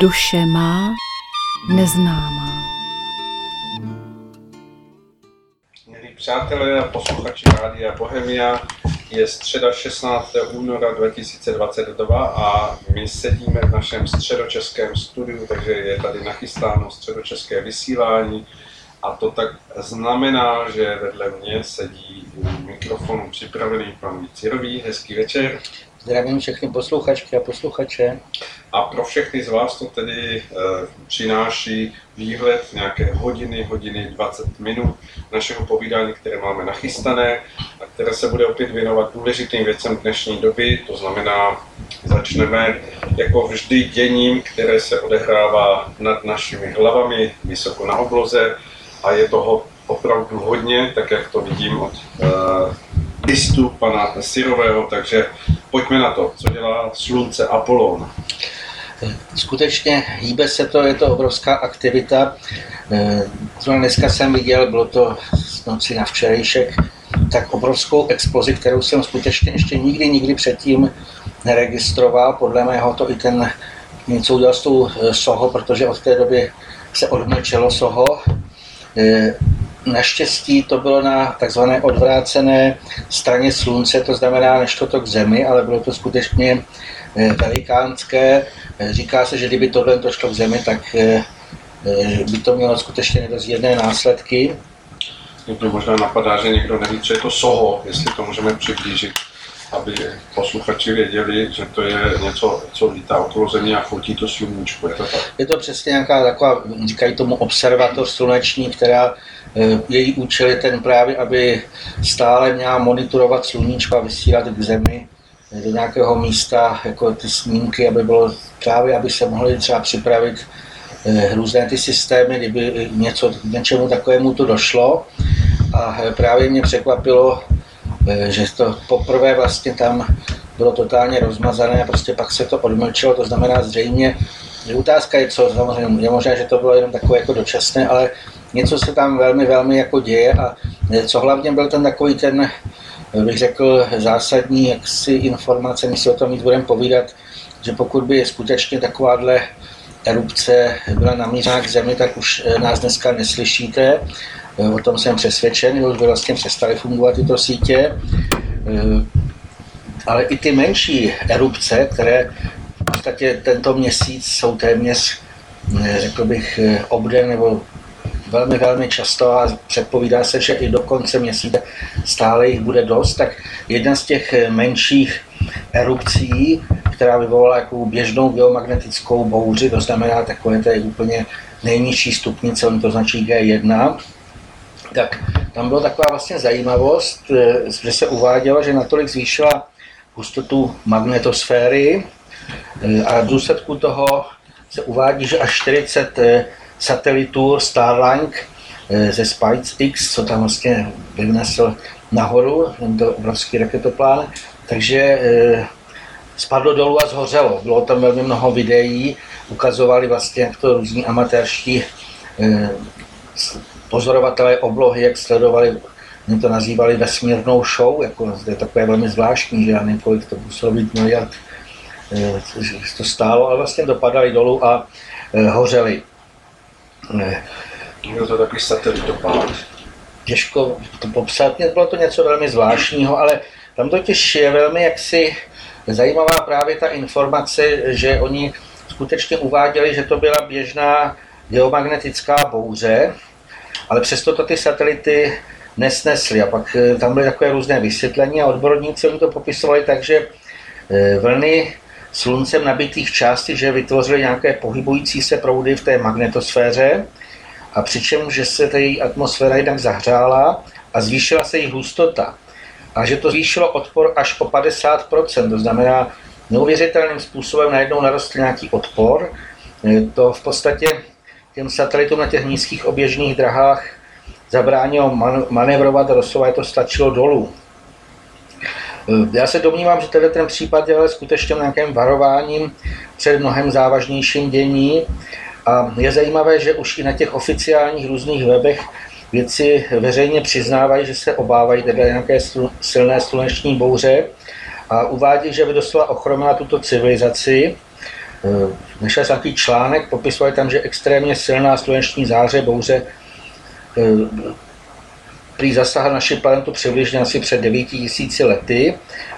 Duše má neznámá. Milí přátelé a posluchači Rádia Bohemia, je středa 16. února 2022 a my sedíme v našem středočeském studiu, takže je tady nachystáno středočeské vysílání a to tak znamená, že vedle mě sedí u mikrofonu připravený pan Vícirový. Hezký večer. Zdravím všechny posluchačky a posluchače. A pro všechny z vás to tedy e, přináší výhled nějaké hodiny, hodiny 20 minut našeho povídání, které máme nachystané a které se bude opět věnovat důležitým věcem dnešní doby. To znamená, začneme jako vždy děním, které se odehrává nad našimi hlavami, vysoko na obloze a je toho opravdu hodně, tak jak to vidím od e, listu pana Syrového, takže pojďme na to, co dělá slunce Apolon. Skutečně hýbe se to, je to obrovská aktivita. Zrovna dneska jsem viděl, bylo to z noci na včerejšek, tak obrovskou explozi, kterou jsem skutečně ještě nikdy, nikdy předtím neregistroval. Podle mého to i ten něco udělal s tou Soho, protože od té doby se odmlčelo Soho. Naštěstí to bylo na takzvané odvrácené straně slunce, to znamená, než to k zemi, ale bylo to skutečně velikánské. Říká se, že kdyby tohle to šlo k zemi, tak by to mělo skutečně nedozírné následky. Mě to možná napadá, že někdo neví, co je to SOHO, jestli to můžeme přiblížit, aby posluchači věděli, že to je něco, co lítá okolo země a fotí to sluníčko. Je to tak? Je to přesně nějaká taková, říkají tomu observatoř sluneční, která její účel je ten právě, aby stále měla monitorovat sluníčko a vysílat k zemi do nějakého místa, jako ty snímky, aby bylo právě, aby se mohly třeba připravit různé ty systémy, kdyby něco, k něčemu takovému to došlo. A právě mě překvapilo, že to poprvé vlastně tam bylo totálně rozmazané a prostě pak se to odmlčilo, to znamená zřejmě, že otázka je co, samozřejmě je možné, že to bylo jenom takové jako dočasné, ale něco se tam velmi, velmi jako děje a co hlavně byl ten takový ten, bych řekl, zásadní jaksi informace, my si o tom víc budeme povídat, že pokud by skutečně takováhle erupce byla namířená k zemi, tak už nás dneska neslyšíte. O tom jsem přesvědčen, že už by vlastně přestaly fungovat tyto sítě. Ale i ty menší erupce, které v podstatě tento měsíc jsou téměř, řekl bych, obden nebo velmi, velmi často a předpovídá se, že i do konce měsíce stále jich bude dost, tak jedna z těch menších erupcí, která vyvolala jako běžnou geomagnetickou bouři, to znamená takové je úplně nejnižší stupnice, on to značí G1, tak tam byla taková vlastně zajímavost, že se uvádělo, že natolik zvýšila hustotu magnetosféry a v důsledku toho se uvádí, že až 40 satelitů Starlink ze SpaceX, co tam vlastně vyvnesl nahoru, tento obrovský raketoplán, takže spadlo dolů a zhořelo. Bylo tam velmi mnoho videí, ukazovali vlastně, jak to různí amatérští pozorovatelé oblohy, jak sledovali, mě to nazývali vesmírnou show, jako to je takové velmi zvláštní, že já nevím, kolik to muselo být miliard, to stálo, ale vlastně dopadali dolů a hořeli. Byl to takový satelitopád. Těžko to popsat, bylo to něco velmi zvláštního, ale tam totiž je velmi jaksi zajímavá právě ta informace, že oni skutečně uváděli, že to byla běžná geomagnetická bouře, ale přesto to ty satelity nesnesly. A pak tam byly takové různé vysvětlení a odborníci oni to popisovali tak, že vlny sluncem nabitých částí, že vytvořily nějaké pohybující se proudy v té magnetosféře a přičemž že se ta její atmosféra jednak zahřála a zvýšila se její hustota. A že to zvýšilo odpor až o 50%, to znamená neuvěřitelným způsobem najednou narostl nějaký odpor. To v podstatě těm satelitům na těch nízkých oběžných drahách zabránilo manévrovat doslova to stačilo dolů. Já se domnívám, že tenhle ten případ je ale skutečně nějakým varováním před mnohem závažnějším dění. A je zajímavé, že už i na těch oficiálních různých webech věci veřejně přiznávají, že se obávají teda nějaké silné sluneční bouře a uvádí, že by doslova ochromila tuto civilizaci. Našel jsem takový článek, popisovali tam, že extrémně silná sluneční záře, bouře prý zasáhl naši planetu přibližně asi před 9000 lety,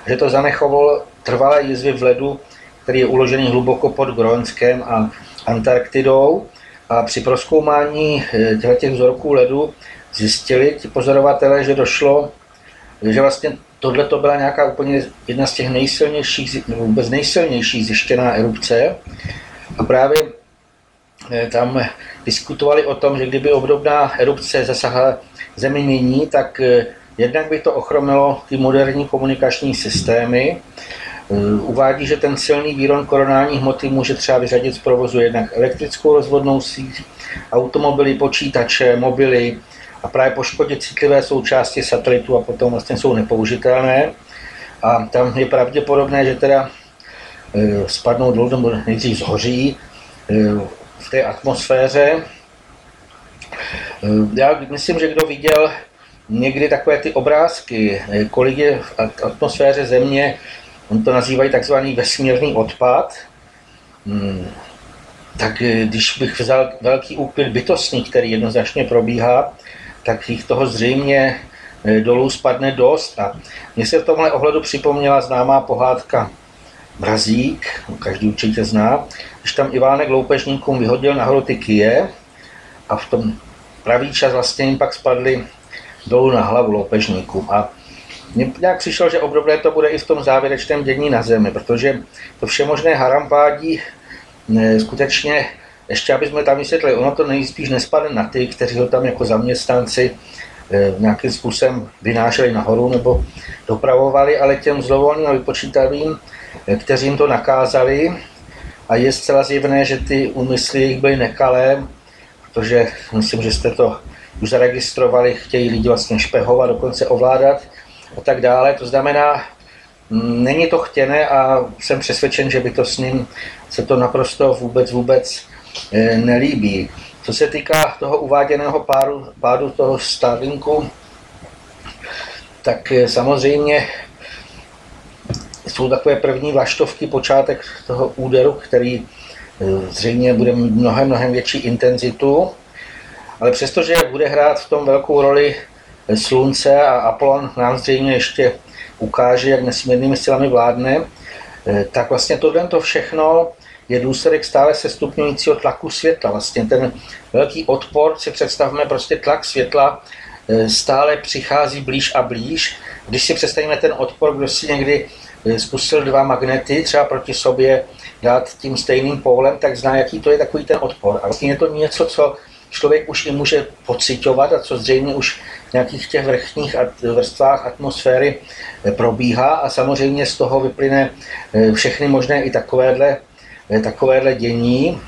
že to zanechovalo trvalé jizvy v ledu, který je uložený hluboko pod Groenskem a Antarktidou. A při proskoumání eh, těch vzorků ledu zjistili ti pozorovatelé, že došlo, že vlastně tohle to byla nějaká úplně jedna z těch nejsilnějších, vůbec nejsilnější zjištěná erupce. A právě eh, tam diskutovali o tom, že kdyby obdobná erupce zasahla Zemi nyní, tak eh, jednak by to ochromilo ty moderní komunikační systémy. Eh, uvádí, že ten silný výron koronální hmoty může třeba vyřadit z provozu jednak elektrickou rozvodnou síť, automobily, počítače, mobily a právě poškodit citlivé součásti satelitu a potom vlastně jsou nepoužitelné. A tam je pravděpodobné, že teda eh, spadnou dolů nebo nejdřív zhoří v té atmosféře já myslím, že kdo viděl někdy takové ty obrázky, eh, kolik je v atmosféře Země, on to nazývají takzvaný vesmírný odpad, hmm, tak eh, když bych vzal velký úpil bytostný, který jednoznačně probíhá, tak jich toho zřejmě dolů spadne dost. A mně se v tomhle ohledu připomněla známá pohádka Mrazík, každý určitě zná, když tam Ivánek loupežníkům vyhodil nahoru ty kije a v tom pravý čas vlastně jim pak spadly dolů na hlavu loupežníkům. A mně nějak přišlo, že obdobné to bude i v tom závěrečném dění na Zemi, protože to všemožné harampádí skutečně, ještě aby jsme tam vysvětlili, ono to nejspíš nespadne na ty, kteří ho tam jako zaměstnanci eh, nějakým způsobem vynášeli nahoru nebo dopravovali, ale těm zlovolným a vypočítavým, eh, kteří jim to nakázali, a je zcela zjevné, že ty úmysly jich byly nekalé, protože myslím, že jste to už zaregistrovali, chtějí lidi vlastně špehovat, dokonce ovládat a tak dále. To znamená, mm, není to chtěné a jsem přesvědčen, že by to s ním se to naprosto vůbec vůbec eh, nelíbí. Co se týká toho uváděného pádu, pádu toho Starlinku, tak eh, samozřejmě jsou takové první vlaštovky, počátek toho úderu, který zřejmě bude mnohem, mnohem větší intenzitu, ale přestože bude hrát v tom velkou roli Slunce a Apollon nám zřejmě ještě ukáže, jak nesmírnými silami vládne, eh, tak vlastně tohle to všechno je důsledek stále se stupňujícího tlaku světla. Vlastně ten velký odpor, si představme prostě tlak světla, eh, stále přichází blíž a blíž. Když si představíme ten odpor, kdo si někdy eh, zkusil dva magnety třeba proti sobě dát tím stejným pólem, tak zná, jaký to je takový ten odpor. A vlastně je to něco, co člověk už i může pocitovat a co zřejmě už v nějakých těch vrchních vrstvách atmosféry eh, probíhá a samozřejmě z toho vyplyne eh, všechny možné i takovéhle, eh, takovéhle dění.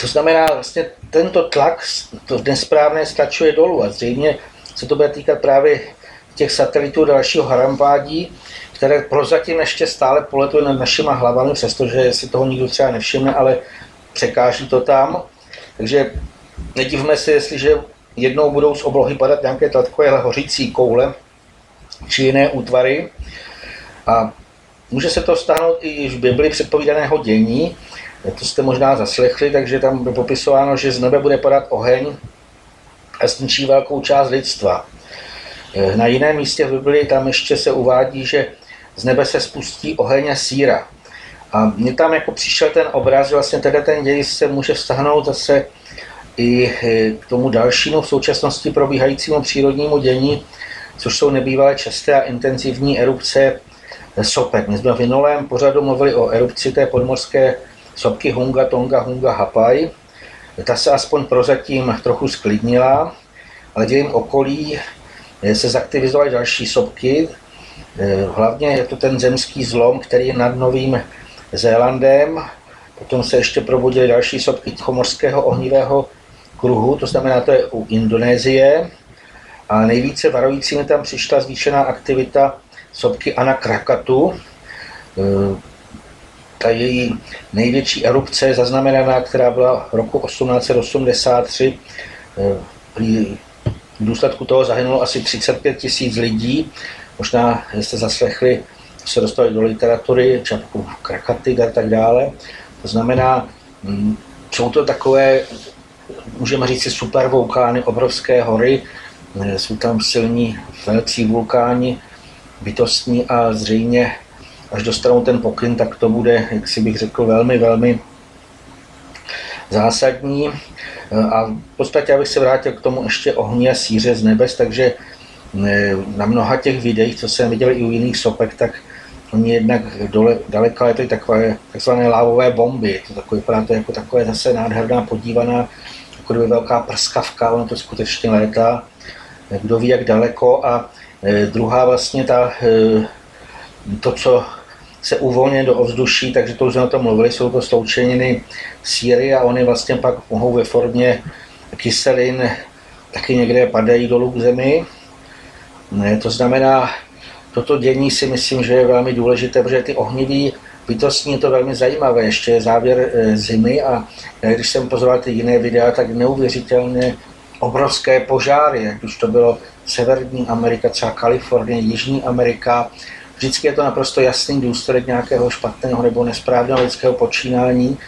To znamená, vlastně tento tlak, to nesprávné stlačuje dolů a zřejmě se to bude týkat právě těch satelitů dalšího harampádí, které prozatím ještě stále poletuje nad našima hlavami, přestože si toho nikdo třeba nevšimne, ale překáží to tam. Takže nedivme se, jestliže jednou budou z oblohy padat nějaké takové hořící koule či jiné útvary. A může se to stanout i v Bibli předpovídaného dění, to jste možná zaslechli, takže tam je popisováno, že z nebe bude padat oheň a zničí velkou část lidstva. Na jiném místě v Biblii tam ještě se uvádí, že z nebe se spustí oheň a síra. A mně tam jako přišel ten obraz, že vlastně teda ten děj se může vztahnout zase i e, k tomu dalšímu v současnosti probíhajícímu přírodnímu dění, což jsou nebývalé časté a intenzivní erupce sopek. My jsme v minulém pořadu mluvili o erupci té podmorské sopky Hunga, Tonga, Hunga, Hapai. Ta se aspoň prozatím trochu sklidnila, ale v jejím okolí se zaktivizovaly další sopky, hlavně je to ten zemský zlom, který je nad Novým Zélandem. Potom se ještě probudily další sopky Tichomorského ohnivého kruhu, to znamená, to je u Indonésie. A nejvíce varující mi tam přišla zvýšená aktivita sopky Ana Krakatu. Eh, ta její největší erupce je zaznamenaná, která byla v roku 1883. Eh, v důsledku toho zahynulo asi 35 tisíc lidí Možná jste zaslechli se dostali do literatury, čapku Krakatik a tak dále. To znamená, mm, jsou to takové, můžeme říct super vulkány, obrovské hory, jsou tam silní velcí vulkáni, bytostní a zřejmě až dostanou ten pokyn, tak to bude, jak si bych řekl, velmi, velmi zásadní. A v podstatě, abych se vrátil k tomu ještě ohni a síře z nebes, takže eh, na mnoha těch videích, co jsem viděl i u jiných sopek, tak oni jednak dole, daleka letají takové takzvané lávové bomby. To takové, vypadá to jako takové zase nádherná podívaná, jako kdyby velká prskavka, ono to skutečně létá. Kdo ví, jak daleko. A eh, druhá vlastně ta, eh, to, co se uvolně do ovzduší, takže to už jsme o tom mluvili, jsou to sloučeniny síry a oni vlastně pak mohou ve formě kyselin taky někde padají dolů k zemi. Ne, to znamená, toto dění si myslím, že je velmi důležité, protože ty ohnivý bytostní je to velmi zajímavé. Ještě je závěr e, zimy a když jsem pozoroval ty jiné videa, tak neuvěřitelně obrovské požáry, jak už to bylo Severní Amerika, třeba Kalifornie, Jižní Amerika, Vždycky je to naprosto jasný důsledek nějakého špatného nebo nesprávného lidského počínání,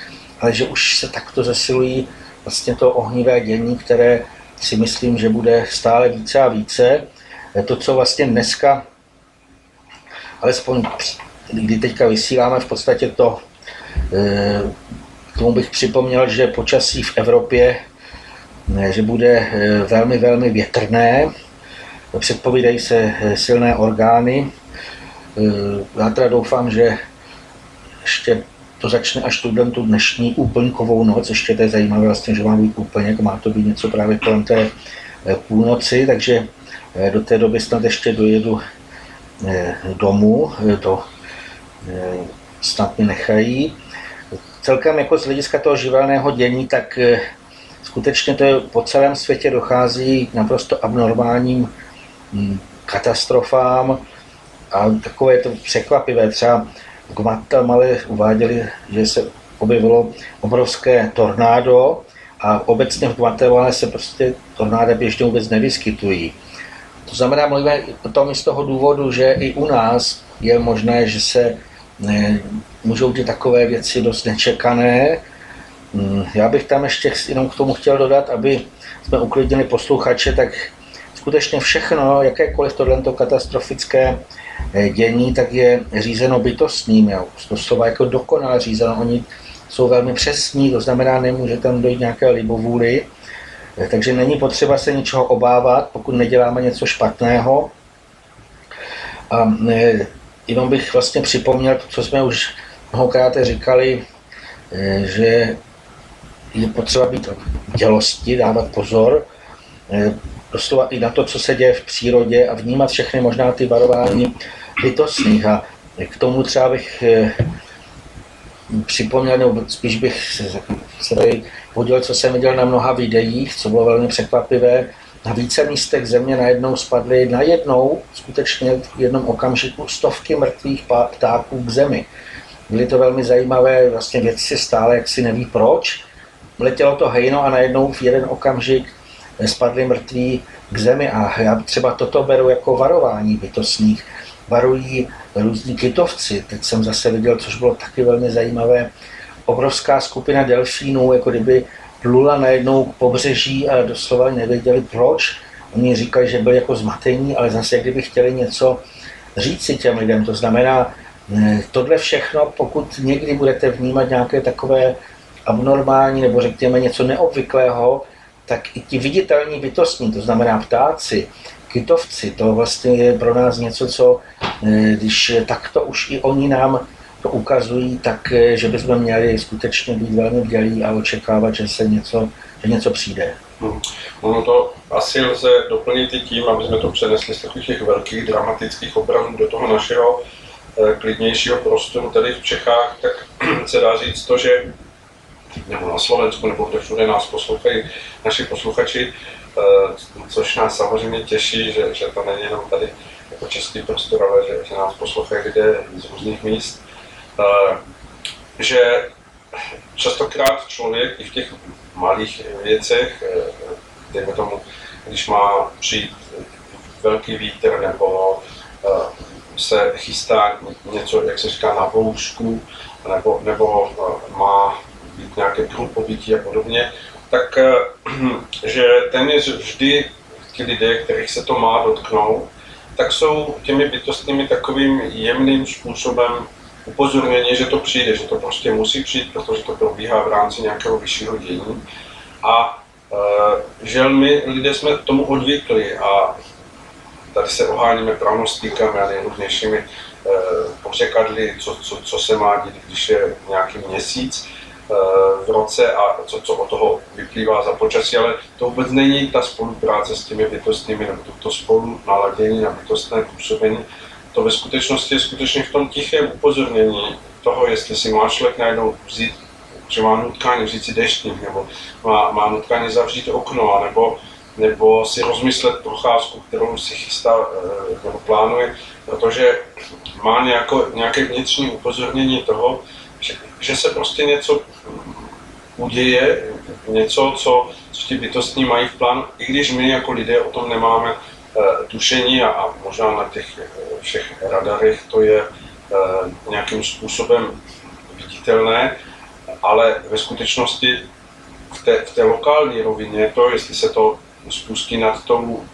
ale že už se takto zesilují vlastně to ohnivé dění, které si myslím, že bude stále více a více. To, co vlastně dneska, alespoň kdy teďka vysíláme v podstatě to, eh, k tomu bych připomněl, že počasí v Evropě že bude eh, velmi, velmi větrné, předpovídají se eh, silné orgány, Eh, já teda doufám, že ještě to začne až tu, tu dnešní úplňkovou noc, ještě to je zajímavé vlastně, že má být úplněk, má to být něco právě kolem té eh, půlnoci, takže eh, do té doby snad ještě dojedu domů, to snad mi nechají. Celkem jako z hlediska toho živelného dění, tak skutečně to je, po celém světě dochází k naprosto abnormálním hm, katastrofám, a takové to překvapivé. Třeba v Guatemala uváděli, že se objevilo obrovské tornádo a obecně v Guatemala se prostě tornáda běžně vůbec nevyskytují. To znamená, mluvíme o tom i z toho důvodu, že i u nás je možné, že se ne, můžou ty takové věci dost nečekané. Hmm, já bych tam ještě jenom k tomu chtěl dodat, aby jsme uklidnili posluchače, tak skutečně všechno, jakékoliv tohle katastrofické Eh, dění, tak je řízeno bytostním, jo. to slova jako dokonale řízeno. Oni jsou velmi přesní, to znamená, nemůže tam dojít nějaké libovůli, takže není potřeba se ničeho obávat, pokud neděláme něco špatného. A eh, jenom bych vlastně připomněl to, co jsme už mnohokrát říkali, že je potřeba být dělosti, dávat pozor, doslova i na to, co se děje v přírodě a vnímat všechny možná ty varování bytostných. A k tomu třeba bych eh, připomněl, nebo spíš bych se tady podělil, co jsem viděl na mnoha videích, co bylo velmi překvapivé. Na více místech země najednou spadly, najednou, skutečně v jednom okamžiku, stovky mrtvých ptáků k zemi. Byly to velmi zajímavé, vlastně věci stále, jak si neví proč. Letělo to hejno a najednou v jeden okamžik spadli mrtví k zemi a já třeba toto beru jako varování bytostných. Varují různí kytovci. Teď jsem zase viděl, což bylo taky velmi zajímavé, obrovská skupina delfínů, jako kdyby plula najednou k pobřeží a doslova nevěděli proč. Oni říkali, že byli jako zmatení, ale zase kdyby chtěli něco říct si těm lidem. To znamená, tohle všechno, pokud někdy budete vnímat nějaké takové abnormální nebo řekněme něco neobvyklého, tak i ti viditelní bytostní, to znamená ptáci, kytovci, to vlastně je pro nás něco, co eh, když takto už i oni nám to ukazují, tak eh, že bychom měli skutečně být velmi vdělí a očekávat, že se něco, že něco přijde. Hmm. Ono to asi lze doplnit i tím, aby jsme to přenesli z takových těch velkých dramatických obrazů do toho našeho eh, klidnějšího prostoru tady v Čechách, tak se dá říct to, že nebo na Slovensku, nebo kde všude nás poslouchají naši posluchači, což nás samozřejmě těší, že, že to není jenom tady jako český prostor, ale že, že nás poslouchají lidé z různých míst. Eh, že častokrát člověk i v těch malých věcech, eh, dejme tomu, když má přijít velký vítr nebo se chystá něco, jak se říká, na voušku, nebo, nebo má být nějaké druh pobytí a podobně, tak že téměř vždy ti lidé, kterých se to má dotknout, tak jsou těmi bytostnými takovým jemným způsobem upozornění, že to přijde, že to prostě musí přijít, protože to probíhá v rámci nějakého vyššího dění. A e, že my lidé jsme tomu odvykli a tady se oháníme pravnostníkami a nejrůznějšími e, pořekadly, co, co, co se má dít, když je nějaký měsíc v roce a co, co od toho vyplývá za počasí, ale to vůbec není ta spolupráce s těmi bytostnými, nebo to, to spolu naladění na bytostné působení, to ve skutečnosti je skutečně v tom tichém upozornění toho, jestli si má člověk najednou vzít, že má nutkání vzít si deštník, nebo má, má nutkání zavřít okno, nebo, nebo si rozmyslet procházku, kterou si chystá eh, nebo plánuje, protože má nějako, nějaké vnitřní upozornění toho, že, se prostě něco uděje, něco, co, co ti bytostní mají v plánu, i když my jako lidé o tom nemáme Eh, tušení a, a možná na těch eh, všech radarech to je eh, nějakým způsobem viditelné, ale ve skutečnosti v té, v té lokální rovině to, jestli se to spustí nad tou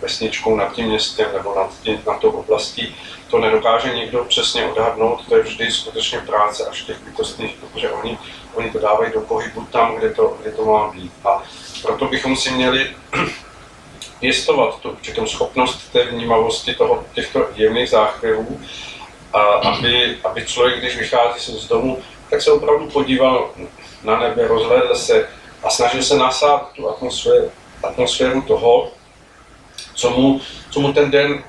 vesničkou, nad tím městem nebo nad, tím, nad tou oblastí, to nedokáže nikdo přesně odhadnout, to je vždy skutečně práce až těch bytostných, protože oni, oni to dávají do pohybu tam, kde to, kde to má být. A proto bychom si měli pěstovat tu určitou schopnost té vnímavosti toho, těchto jemných záchvěvů, a aby, aby člověk, když vychází z domu, tak se opravdu podíval na nebe, rozhlédl se a snažil se nasát tu atmosféru, atmosféru toho, co mu, co mu ten den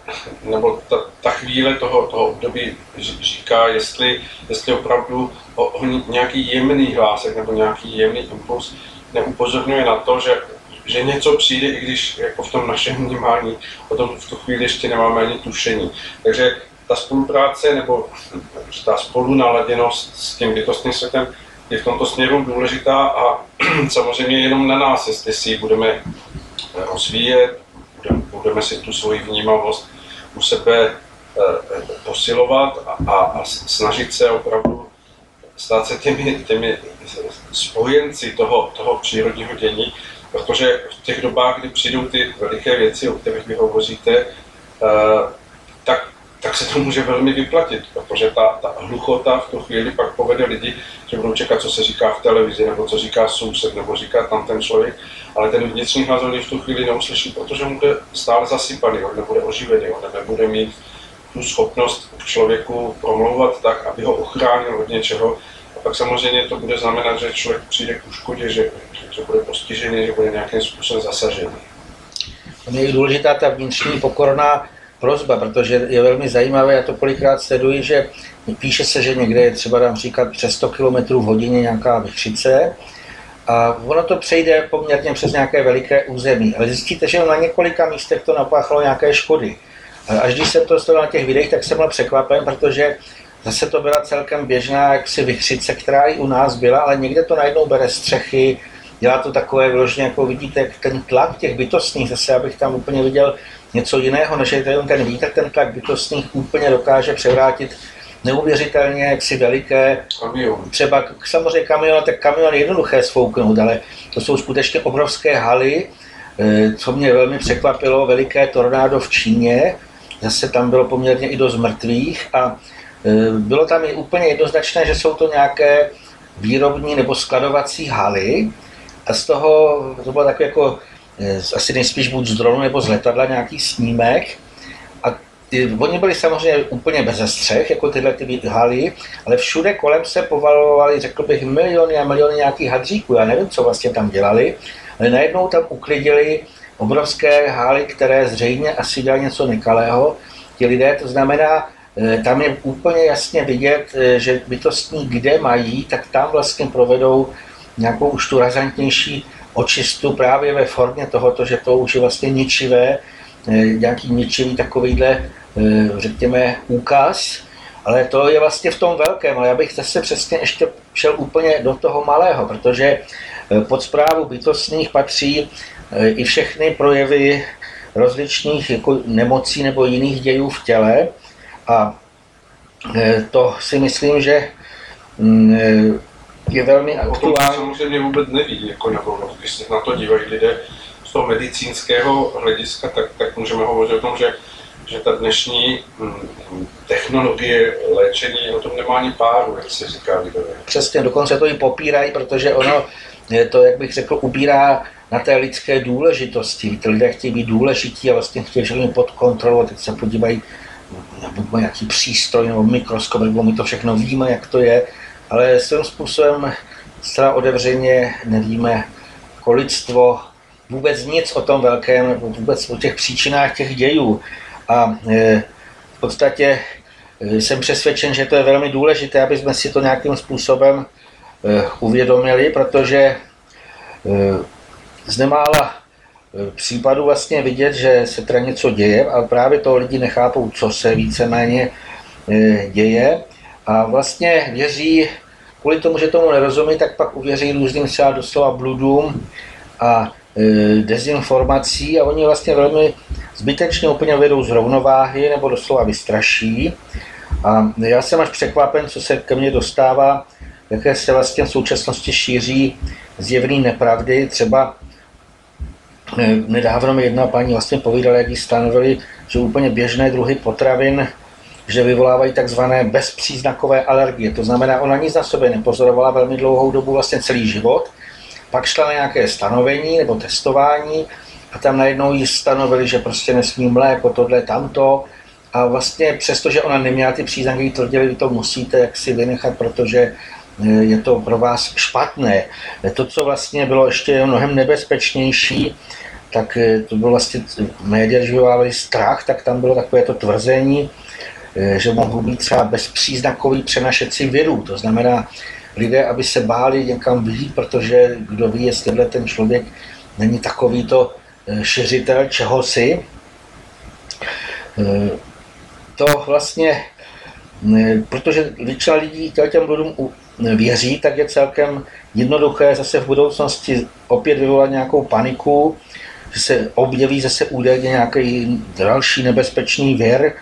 nebo ta, ta chvíle toho, toho období říká, jestli, jestli opravdu o, o nějaký jemný hlásek nebo nějaký jemný impuls neupozorňuje na to, že že něco přijde, i když jako v tom našem vnímání o tom v tu chvíli ještě nemáme ani tušení. Takže ta spolupráce nebo ta spolunaladěnost s tím bytostným světem je v tomto směru důležitá a samozřejmě jenom na nás, jestli si ji budeme rozvíjet, budeme si tu svoji vnímavost u sebe eh, posilovat a, a, snažit se opravdu stát se těmi, těmi spojenci toho, toho přírodního dění, protože v těch dobách, kdy přijdou ty veliké věci, o kterých vy hovoříte, eh, tak, tak se to může velmi vyplatit, protože ta, ta hluchota v tu chvíli pak povede lidi, že budou čekat, co se říká v televizi, nebo co říká soused, nebo říká tam ten člověk, ale ten vnitřní hlas v tu chvíli neuslyší, protože mu bude stále zasypaný, on nebude oživený, on nebude mít tu schopnost k člověku promlouvat tak, aby ho ochránil od něčeho, pak samozřejmě to bude znamenat, že člověk přijde k škodě, že, že bude postižený, že bude nějakým způsobem zasažený. Je důležitá ta vnitřní pokorná prozba, protože je velmi zajímavé, já to kolikrát sleduji, že píše se, že někde je třeba dám říkat přes 100 km v hodině nějaká vychřice a ono to přejde poměrně přes nějaké veliké území, ale zjistíte, že na několika místech to napáchalo nějaké škody. Až když jsem to sledoval na těch videích, tak jsem byl překvapen, protože Zase to byla celkem běžná jaksi vychřice, která i u nás byla, ale někde to najednou bere střechy, dělá to takové vložně, jako vidíte, ten tlak těch bytostných, zase abych tam úplně viděl něco jiného, než je ten, ten vítr, ten tlak bytostných úplně dokáže převrátit neuvěřitelně jaksi veliké, kamion. třeba samozřejmě kamion, tak kamion je jednoduché svouknout, ale to jsou skutečně obrovské haly, eh, co mě velmi překvapilo, veliké tornádo v Číně, zase tam bylo poměrně i dost mrtvých a Eh, bylo tam i úplně jednoznačné, že jsou to nějaké výrobní nebo skladovací haly a z toho, to bylo takové jako asi nejspíš buď z dronu nebo z letadla nějaký snímek a Oni byli samozřejmě úplně bez střech, jako tyhle ty haly, ale všude kolem se povalovaly, řekl bych, miliony a miliony nějakých hadříků. Já nevím, co vlastně tam dělali, ale najednou tam uklidili obrovské haly, které zřejmě asi dělali něco nekalého. Ti lidé, to znamená, Eh, tam je úplně jasně vidět, eh, že bytostní kde mají, tak tam vlastně provedou nějakou už tu razantnější očistu právě ve formě tohoto, že to už je vlastně ničivé, eh, nějaký ničivý takovýhle, řekněme, úkaz, ale to je vlastně v tom velkém, ale já bych zase přesně ještě šel úplně do toho malého, protože pod zprávu bytostných patří i všechny projevy rozličných jako nemocí nebo jiných dějů v těle, A eh, to si myslím, že mm, je velmi aktuální. samozřejmě vůbec neví, jako, nebo když se na to dívají lidé z toho medicínského hlediska, tak, tak můžeme hovořit o tom, že že ta dnešní mm, technologie léčení o tom nemá ani páru, jak se říká lidové. Přesně, dokonce to i popírají, protože ono je to, jak bych řekl, ubírá na té lidské důležitosti. Ty lidé chtějí být důležití a vlastně chtějí všechny pod kontrolou. Teď se podívají, buď má nějaký přístroj nebo mikroskop, nebo my to všechno víme, jak to je, ale svým způsobem zcela otevřeně nevíme, kolictvo, vůbec nic o tom velkém, vůbec o těch příčinách těch dějů. A e, v podstatě e, jsem přesvědčen, že to je velmi důležité, aby jsme si to nějakým způsobem e, uvědomili, protože z nemála případů vlastně vidět, že se teda něco děje, ale právě to lidi nechápou, co se víceméně děje a vlastně věří, kvůli tomu, že tomu nerozumí, tak pak uvěří různým třeba doslova bludům a dezinformací a oni vlastně velmi zbytečně úplně vedou z rovnováhy nebo doslova vystraší. A já jsem až překvapen, co se ke mně dostává, jaké se vlastně v současnosti šíří zjevné nepravdy. Třeba eh, nedávno mi jedna paní vlastně povídala, jak jí stanovili, že úplně běžné druhy potravin, že vyvolávají takzvané bezpříznakové alergie. To znamená, ona nic na sobě nepozorovala velmi dlouhou dobu, vlastně celý život. Pak šla na nějaké stanovení nebo testování a tam najednou jí stanovili, že prostě nesmí mléko, tohle, tamto. A vlastně přesto, že ona neměla ty příznaky, tvrdili, že to musíte jaksi vynechat, protože eh, je to pro vás špatné. To, co vlastně bylo ještě mnohem nebezpečnější, tak eh, to bylo vlastně média, když strach, tak tam bylo takové to tvrzení, že mohou být třeba bezpříznakový přenašecí virů. To znamená, lidé, aby se báli někam vyjít, protože kdo ví, jestli ten člověk není takový to Eh, šiřitel čehosi. Eh, to vlastně, protože většina lidí těm lidem věří, tak je celkem jednoduché zase v budoucnosti opět vyvolat nějakou paniku, že se objeví zase údajně nějaký další nebezpečný věr,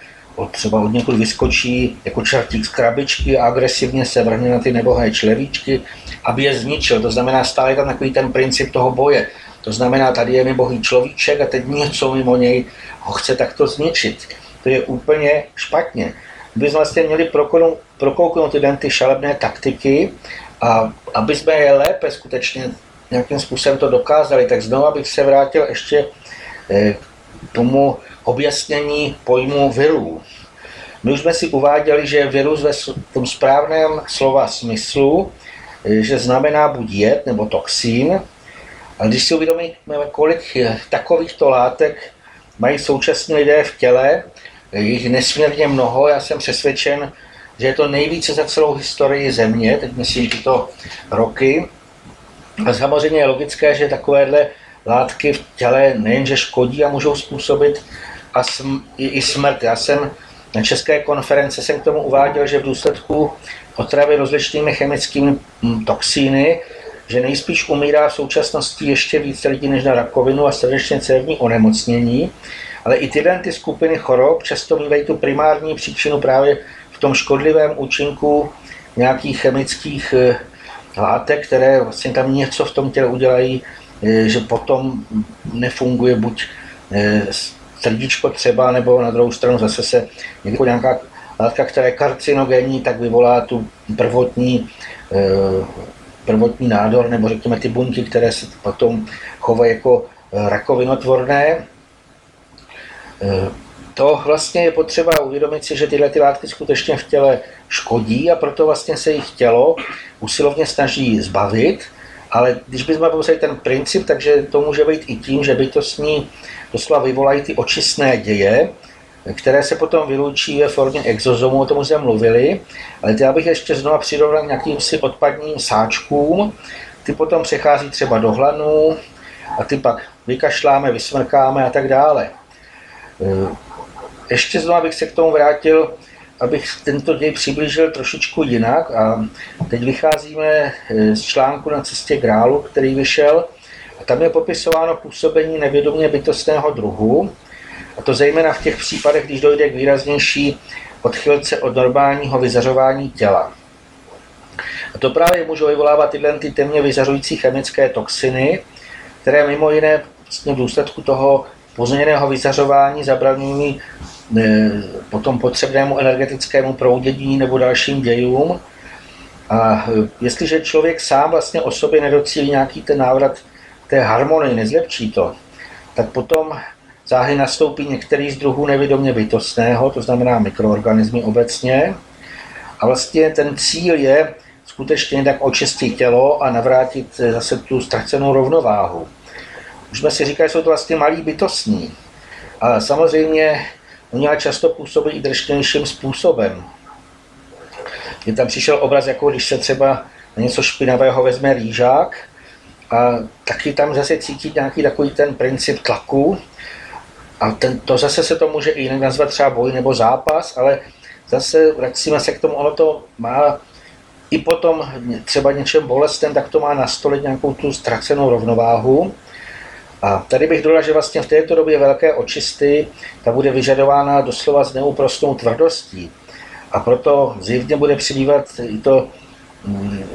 třeba od někud vyskočí jako čertík z krabičky a agresivně se vrhne na ty nebohé člevíčky, aby je zničil. To znamená, stále tam takový ten princip toho boje. To znamená, tady je bohý človíček a teď něco mimo něj ho chce takto zničit. To je úplně špatně. My jsme vlastně měli prokouknout tyhle ty šalebné taktiky a aby jsme je lépe skutečně nějakým způsobem to dokázali, tak znovu bych se vrátil ještě eh, k tomu objasnění pojmu virů. My už jsme si uváděli, že virus ve tom správném slova smyslu, eh, že znamená buď jed nebo toxín, a když si uvědomíme, kolik takovýchto látek mají současní lidé v těle, je jich nesmírně mnoho, já jsem přesvědčen, že je to nejvíce za celou historii země, teď myslím tyto roky. A samozřejmě je logické, že takovéhle látky v těle nejenže škodí a můžou způsobit a sm- i, i smrt. Já jsem na české konference jsem k tomu uváděl, že v důsledku otravy rozličnými chemickými toxíny že nejspíš umírá v současnosti ještě více lidí než na rakovinu a srdečně cévní onemocnění, ale i tyhle ty skupiny chorob často mývají tu primární příčinu právě v tom škodlivém účinku nějakých chemických eh, látek, které vlastně tam něco v tom těle udělají, eh, že potom nefunguje buď eh, srdíčko třeba, nebo na druhou stranu zase se jako nějaká látka, která je karcinogenní, tak vyvolá tu prvotní prvotní nádor, nebo řekněme ty buňky, které se potom chovají jako eh, rakovinotvorné. Eh, to vlastně je potřeba uvědomit si, že tyhle ty látky skutečně v těle škodí a proto vlastně se jich tělo usilovně snaží zbavit, ale když bychom popsali ten princip, takže to může být i tím, že bytostní doslova vyvolají ty očistné děje, které se potom vylučí ve formě exozomu, o tom už jsme mluvili, ale já bych ještě znovu přirovnal nějakým si odpadním sáčkům, ty potom přechází třeba do hlanů a ty pak vykašláme, vysmrkáme a tak dále. E, ještě znovu bych se k tomu vrátil, abych tento děj přiblížil trošičku jinak a teď vycházíme e, z článku na cestě Grálu, který vyšel a tam je popisováno působení nevědomě bytostného druhu, a to zejména v těch případech, když dojde k výraznější odchylce od normálního vyzařování těla. A to právě můžou vyvolávat tyhle ty temně vyzařující chemické toxiny, které mimo jiné vlastně v důsledku toho pozměněného vyzařování zabraňují potom potřebnému energetickému proudění nebo dalším dějům. A e, jestliže člověk sám vlastně o sobě nedocílí nějaký ten návrat té harmonii, nezlepší to, tak potom záhy nastoupí některý z druhů nevědomě bytostného, to znamená mikroorganismy obecně. A vlastně ten cíl je skutečně tak očistit tělo a navrátit zase tu ztracenou rovnováhu. Už jsme si říkali, že jsou to vlastně malí bytostní. A samozřejmě ale často působí i drštějším způsobem. Je tam přišel obraz, jako když se třeba něco špinavého vezme rýžák a taky tam zase cítit nějaký takový ten princip tlaku. A ten, to zase se to může i jinak nazvat třeba boj nebo zápas, ale zase vracíme se k tomu, ono to má i potom třeba něčem bolestem, tak to má nastolit nějakou tu ztracenou rovnováhu. A tady bych dodal, že vlastně v této době velké očisty ta bude vyžadována doslova s neúprostnou tvrdostí. A proto zjevně bude přibývat i to mm,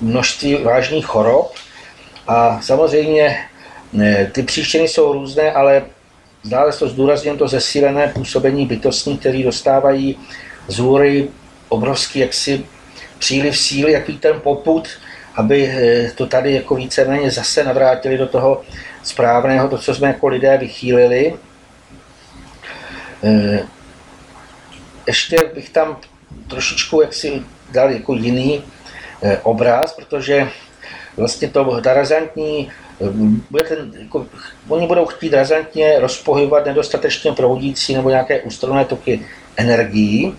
množství vážných chorob. A samozřejmě ty příčiny jsou různé, ale dále to zdůrazním to zesílené působení bytostní, které dostávají z hůry obrovský jaksi příliv síly, jaký ten poput, aby eh, to tady jako víceméně zase navrátili do toho správného, to, co jsme jako lidé vychýlili. Eh, ještě bych tam trošičku jaksi dal jako jiný eh, obraz, protože vlastně to razantní, bude ten, jako, oni budou chtít razantně rozpohybovat nedostatečně proudící nebo nějaké ústrovné toky energií,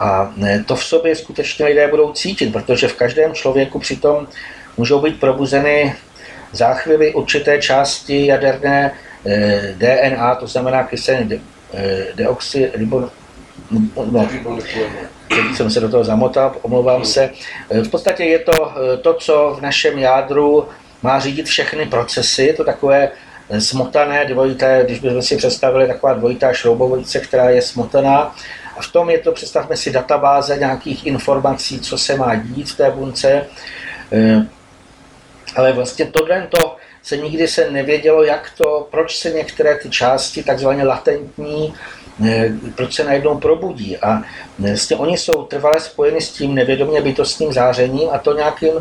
a to v sobě skutečně lidé budou cítit, protože v každém člověku přitom můžou být probuzeny záchvěvy určité části jaderné eh, DNA, to znamená kyseliny de, eh, deoxyribon, no, teď jsem se do toho zamotal, omlouvám se. V podstatě je to to, co v našem jádru má řídit všechny procesy, je to takové smotané dvojité, když bychom si představili taková dvojitá šroubovice, která je smotaná v tom je to, představme si, databáze nějakých informací, co se má dít v té bunce. Eh, ale vlastně tohle to se nikdy se nevědělo, jak to, proč se některé ty části, takzvaně latentní, eh, proč se najednou probudí. A vlastně oni jsou trvale spojeny s tím nevědomě bytostným zářením a to nějakým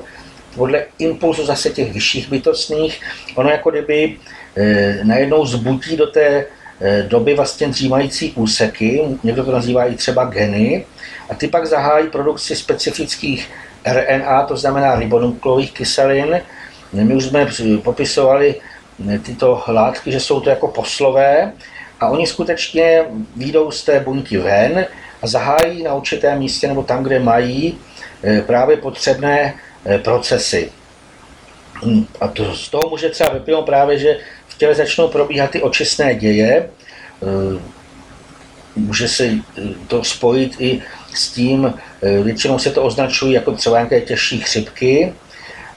podle impulzu zase těch vyšších bytostných, ono jako kdyby eh, najednou zbudí do té Eh, doby vlastně dřímající úseky, někdo to nazývá i třeba geny, a ty pak zahájí produkci specifických RNA, to znamená ribonukleových kyselin. My už jsme popisovali eh, tyto látky, že jsou to jako poslové a oni skutečně výjdou z té buňky ven a zahájí na určitém místě nebo tam, kde mají eh, právě potřebné procesy. Hm, a to, z toho může třeba vyplynout právě, že těle začnou probíhat ty očistné děje. Eh, může se eh, to spojit i s tím, eh, většinou se to označují jako třeba nějaké těžší chřipky.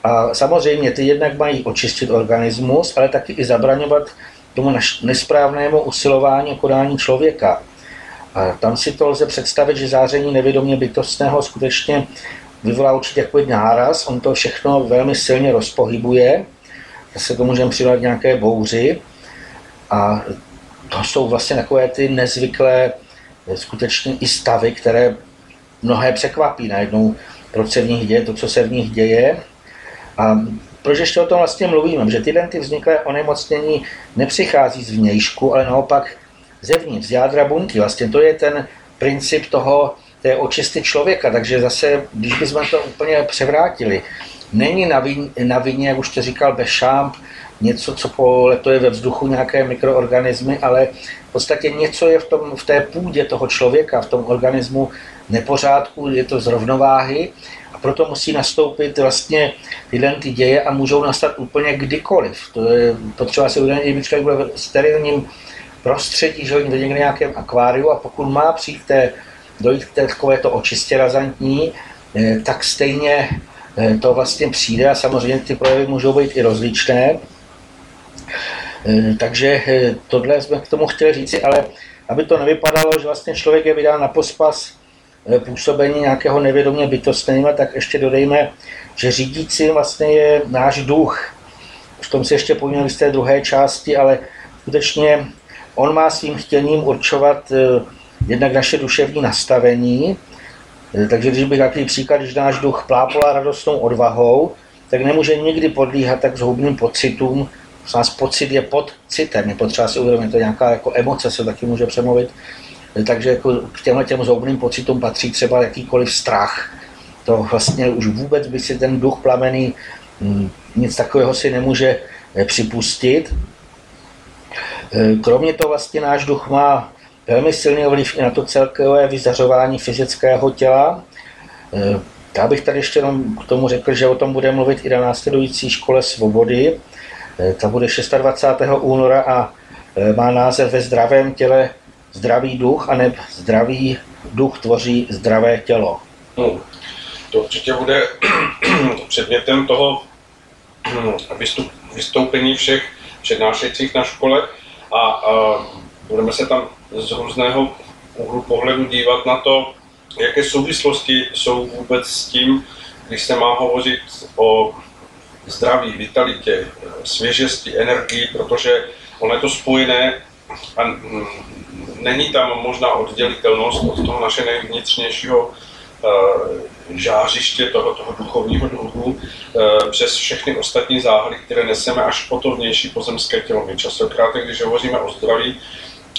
A samozřejmě ty jednak mají očistit organismus, ale taky i zabraňovat tomu nesprávnému usilování a konání člověka. A tam si to lze představit, že záření nevědomě bytostného skutečně vyvolá určitě jako náraz, on to všechno velmi silně rozpohybuje zase to můžeme přidat nějaké bouři a to jsou vlastně takové ty nezvyklé skutečně i stavy, které mnohé překvapí najednou, proč se v nich děje to, co se v nich děje. A proč ještě o tom vlastně mluvíme, že tyhle ty vzniklé onemocnění nepřichází z vnějšku, ale naopak zevnitř, z jádra buňky. Vlastně to je ten princip toho, té očisty člověka, takže zase, když bychom to úplně převrátili, není na, vině, na vině, jak už to říkal Bešamp, něco, co poletuje ve vzduchu, nějaké mikroorganismy, ale v podstatě něco je v, tom, v té půdě toho člověka, v tom organismu nepořádku, je to z rovnováhy a proto musí nastoupit vlastně tyhle ty děje a můžou nastat úplně kdykoliv. To je potřeba si uvědomit, když člověk bude v sterilním prostředí, že někde nějakém akváriu a pokud má přijít té, dojít k takovéto očistě razantní, eh, tak stejně to vlastně přijde a samozřejmě ty projevy můžou být i rozličné. Eh, takže eh, tohle jsme k tomu chtěli říci, ale aby to nevypadalo, že vlastně člověk je vydán na pospas eh, působení nějakého nevědomě bytostného, tak ještě dodejme, že řídící vlastně je náš duch. V tom se ještě pojďme z té druhé části, ale skutečně on má svým chtěním určovat eh, jednak naše duševní nastavení, eh, takže když bych takový příklad, když náš duch plápola radostnou odvahou, tak nemůže nikdy podlíhat tak zhoubným pocitům, nás pocit je pod citem, je potřeba si uvědomit, to je nějaká jako emoce se taky může přemluvit. Takže jako k těmhle těm zhoubným pocitům patří třeba jakýkoliv strach. To vlastně už vůbec by si ten duch plamený hm, nic takového si nemůže eh, připustit. Eh, kromě toho vlastně náš duch má velmi silný vliv i na to celkové vyzařování fyzického těla. Eh, já bych tady ještě jenom k tomu řekl, že o tom bude mluvit i na následující škole svobody, Eh, ta bude 26. února a eh, má název Ve zdravém těle zdravý duch, a ne zdravý duch tvoří zdravé tělo. No, to určitě bude předmětem toho vystoupení všech přednášejících na škole a, a budeme se tam z různého úhlu pohledu dívat na to, jaké souvislosti jsou vůbec s tím, když se má hovořit o zdraví, vitalitě, svěžesti, energii, protože ono je to spojené a není tam možná oddělitelnost od toho naše nejvnitřnějšího eh, žářiště toho, toho duchovního druhu eh, přes všechny ostatní záhady, které neseme až po to vnější pozemské tělo. My častokrát, když hovoříme o zdraví,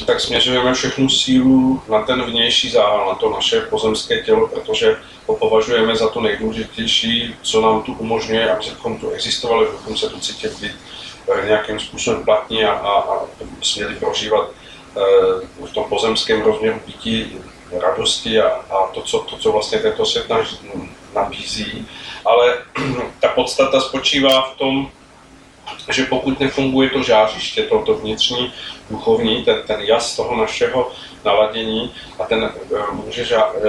tak směřujeme všechnu sílu na ten vnější záhal, na to naše pozemské tělo, protože ho považujeme za to nejdůležitější, co nám tu umožňuje, abychom tu existovali, abychom se tu cítili být eh, nějakým způsobem platní a, a, a směli prožívat eh, v tom pozemském rozměru bytí radosti a, a to, co, to, co vlastně tento svět nabízí. Ale ta podstata spočívá v tom, že pokud nefunguje to žářiště, to, to vnitřní, duchovní, ten, ten jas toho našeho naladění a ten uh, může ža, uh,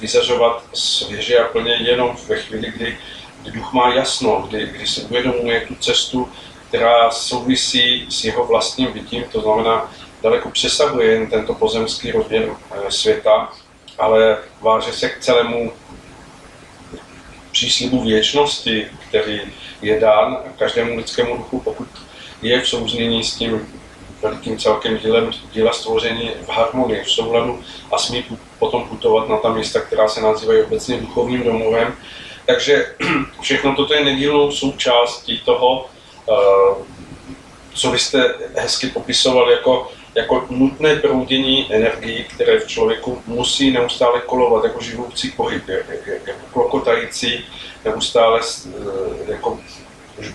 vyzařovat svěže a plně jenom ve chvíli, kdy, kdy duch má jasno, kdy, kdy si uvědomuje tu cestu, která souvisí s jeho vlastním bytím, to znamená, daleko přesahuje jen tento pozemský rozměr uh, světa, ale váže se k celému příslibu věčnosti, který je dán každému lidskému duchu, pokud je v souznění s tím velikým celkem dílem, díla stvoření v harmonii, v souladu a smí potom putovat na ta místa, která se nazývají obecně duchovním domovem. Takže všechno toto je nedílnou součástí toho, eh, co vy jste hezky popisoval jako, jako nutné proudění energií, které v člověku musí neustále kolovat jako živoucí pohyb, jako klokotající, neustále eh, jako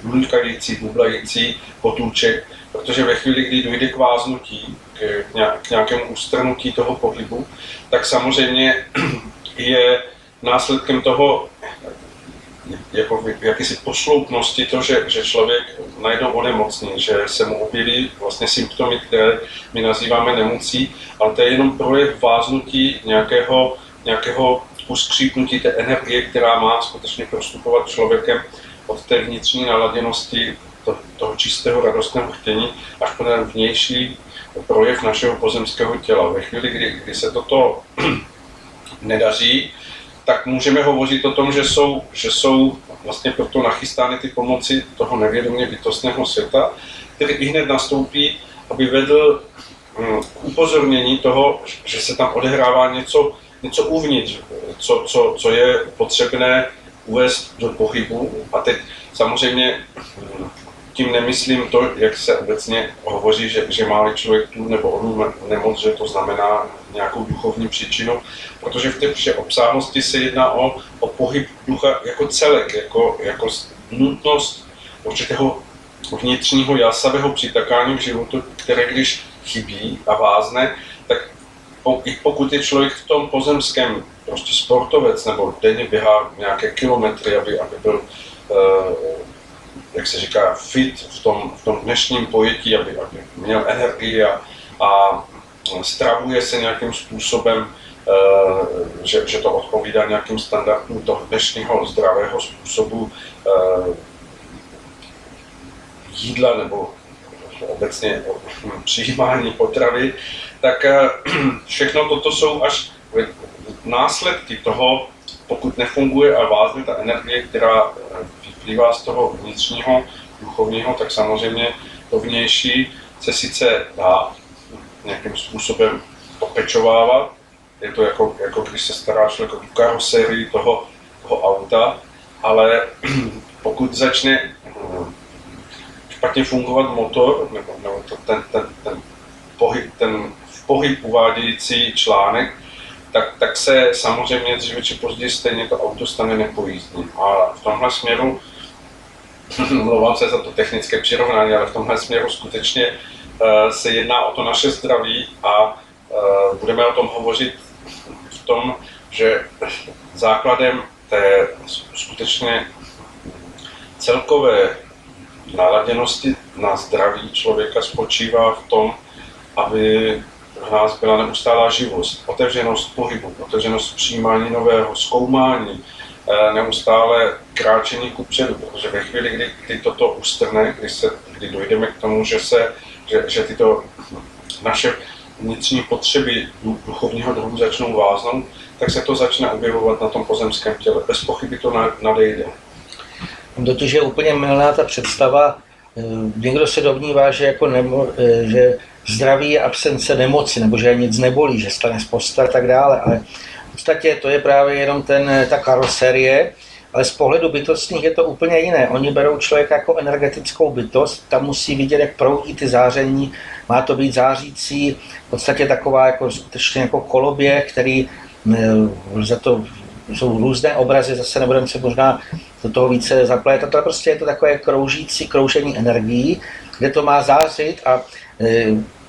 bludkající, bublající potůček, protože ve chvíli, kdy dojde k váznutí, k nějakému ustrnutí toho pohybu, tak samozřejmě je následkem toho jako v posloupnosti to, že, že člověk najednou onemocní, že se mu objeví vlastně symptomy, které my nazýváme nemocí, ale to je jenom projev váznutí nějakého, nějakého uskřípnutí té energie, která má skutečně prostupovat člověkem od té vnitřní naladěnosti to, toho čistého radostného chtění až po ten vnější projev našeho pozemského těla. Ve chvíli, kdy, kdy se toto nedaří, tak můžeme hovořit o tom, že jsou, že jsou vlastně proto nachystány ty pomoci toho nevědomě bytostného světa, který i hned nastoupí, aby vedl hm, k upozornění toho, že se tam odehrává něco, něco uvnitř, co, co, co je potřebné uvést do pohybu. A teď samozřejmě hm, tím nemyslím to, jak se obecně hovoří, že, že má člověk tu nebo onu nemoc, že to znamená nějakou duchovní příčinu, protože v té vše obsáhlosti se jedná o, o pohyb ducha jako celek, jako, jako nutnost určitého vnitřního jásavého přitakání k životu, které když chybí a vázne, tak i pokud je člověk v tom pozemském prostě sportovec nebo denně běhá nějaké kilometry, aby, aby byl uh, jak se říká, fit v tom, v tom dnešním pojetí, aby, aby měl energii a, a stravuje se nějakým způsobem, e, že, že to odpovídá nějakým standardům toho dnešního zdravého způsobu e, jídla nebo obecně přijímání potravy, tak eh, všechno toto jsou až následky toho, pokud nefunguje a vázne ta energie, která vyplývá z toho vnitřního, duchovního, tak samozřejmě to vnější se sice dá nějakým způsobem opečovávat. Je to jako, jako když se stará člověk o karoserii toho, toho auta, ale pokud začne špatně fungovat motor, nebo, nebo to, ten, ten, ten, pohyb, ten v pohyb uvádějící článek, tak, tak se samozřejmě dříve či později stejně to auto stane nepojízdným. A v tomhle směru, mluvám se za to technické přirovnání, ale v tomhle směru skutečně uh, se jedná o to naše zdraví a uh, budeme o tom hovořit v tom, že základem té skutečně celkové naladěnosti na zdraví člověka spočívá v tom, aby v nás byla neustálá živost, otevřenost pohybu, otevřenost přijímání nového, zkoumání, eh, neustále kráčení ku předu, protože ve chvíli, kdy, kdy toto ustrne, kdy, se, kdy dojdeme k tomu, že, se, že, že tyto naše vnitřní potřeby duchovního druhu začnou váznout, tak se to začne objevovat na tom pozemském těle. Bez pochyby to nadejde. Totiž je úplně milná ta představa, eh, někdo se domnívá, že, jako nemo, eh, že zdraví je absence nemoci, nebo že nic nebolí, že stane z posta a tak dále, ale v podstatě to je právě jenom ten, eh, ta karoserie, ale z pohledu bytostných je to úplně jiné. Oni berou člověka jako energetickou bytost, tam musí vidět, jak proudí ty záření, má to být zářící, v podstatě taková jako skutečně jako koloběh, který lze to jsou různé obrazy, zase nebudeme se možná do toho více zaplétat, ale prostě je to takové kroužící kroužení energií, kde to má zářit a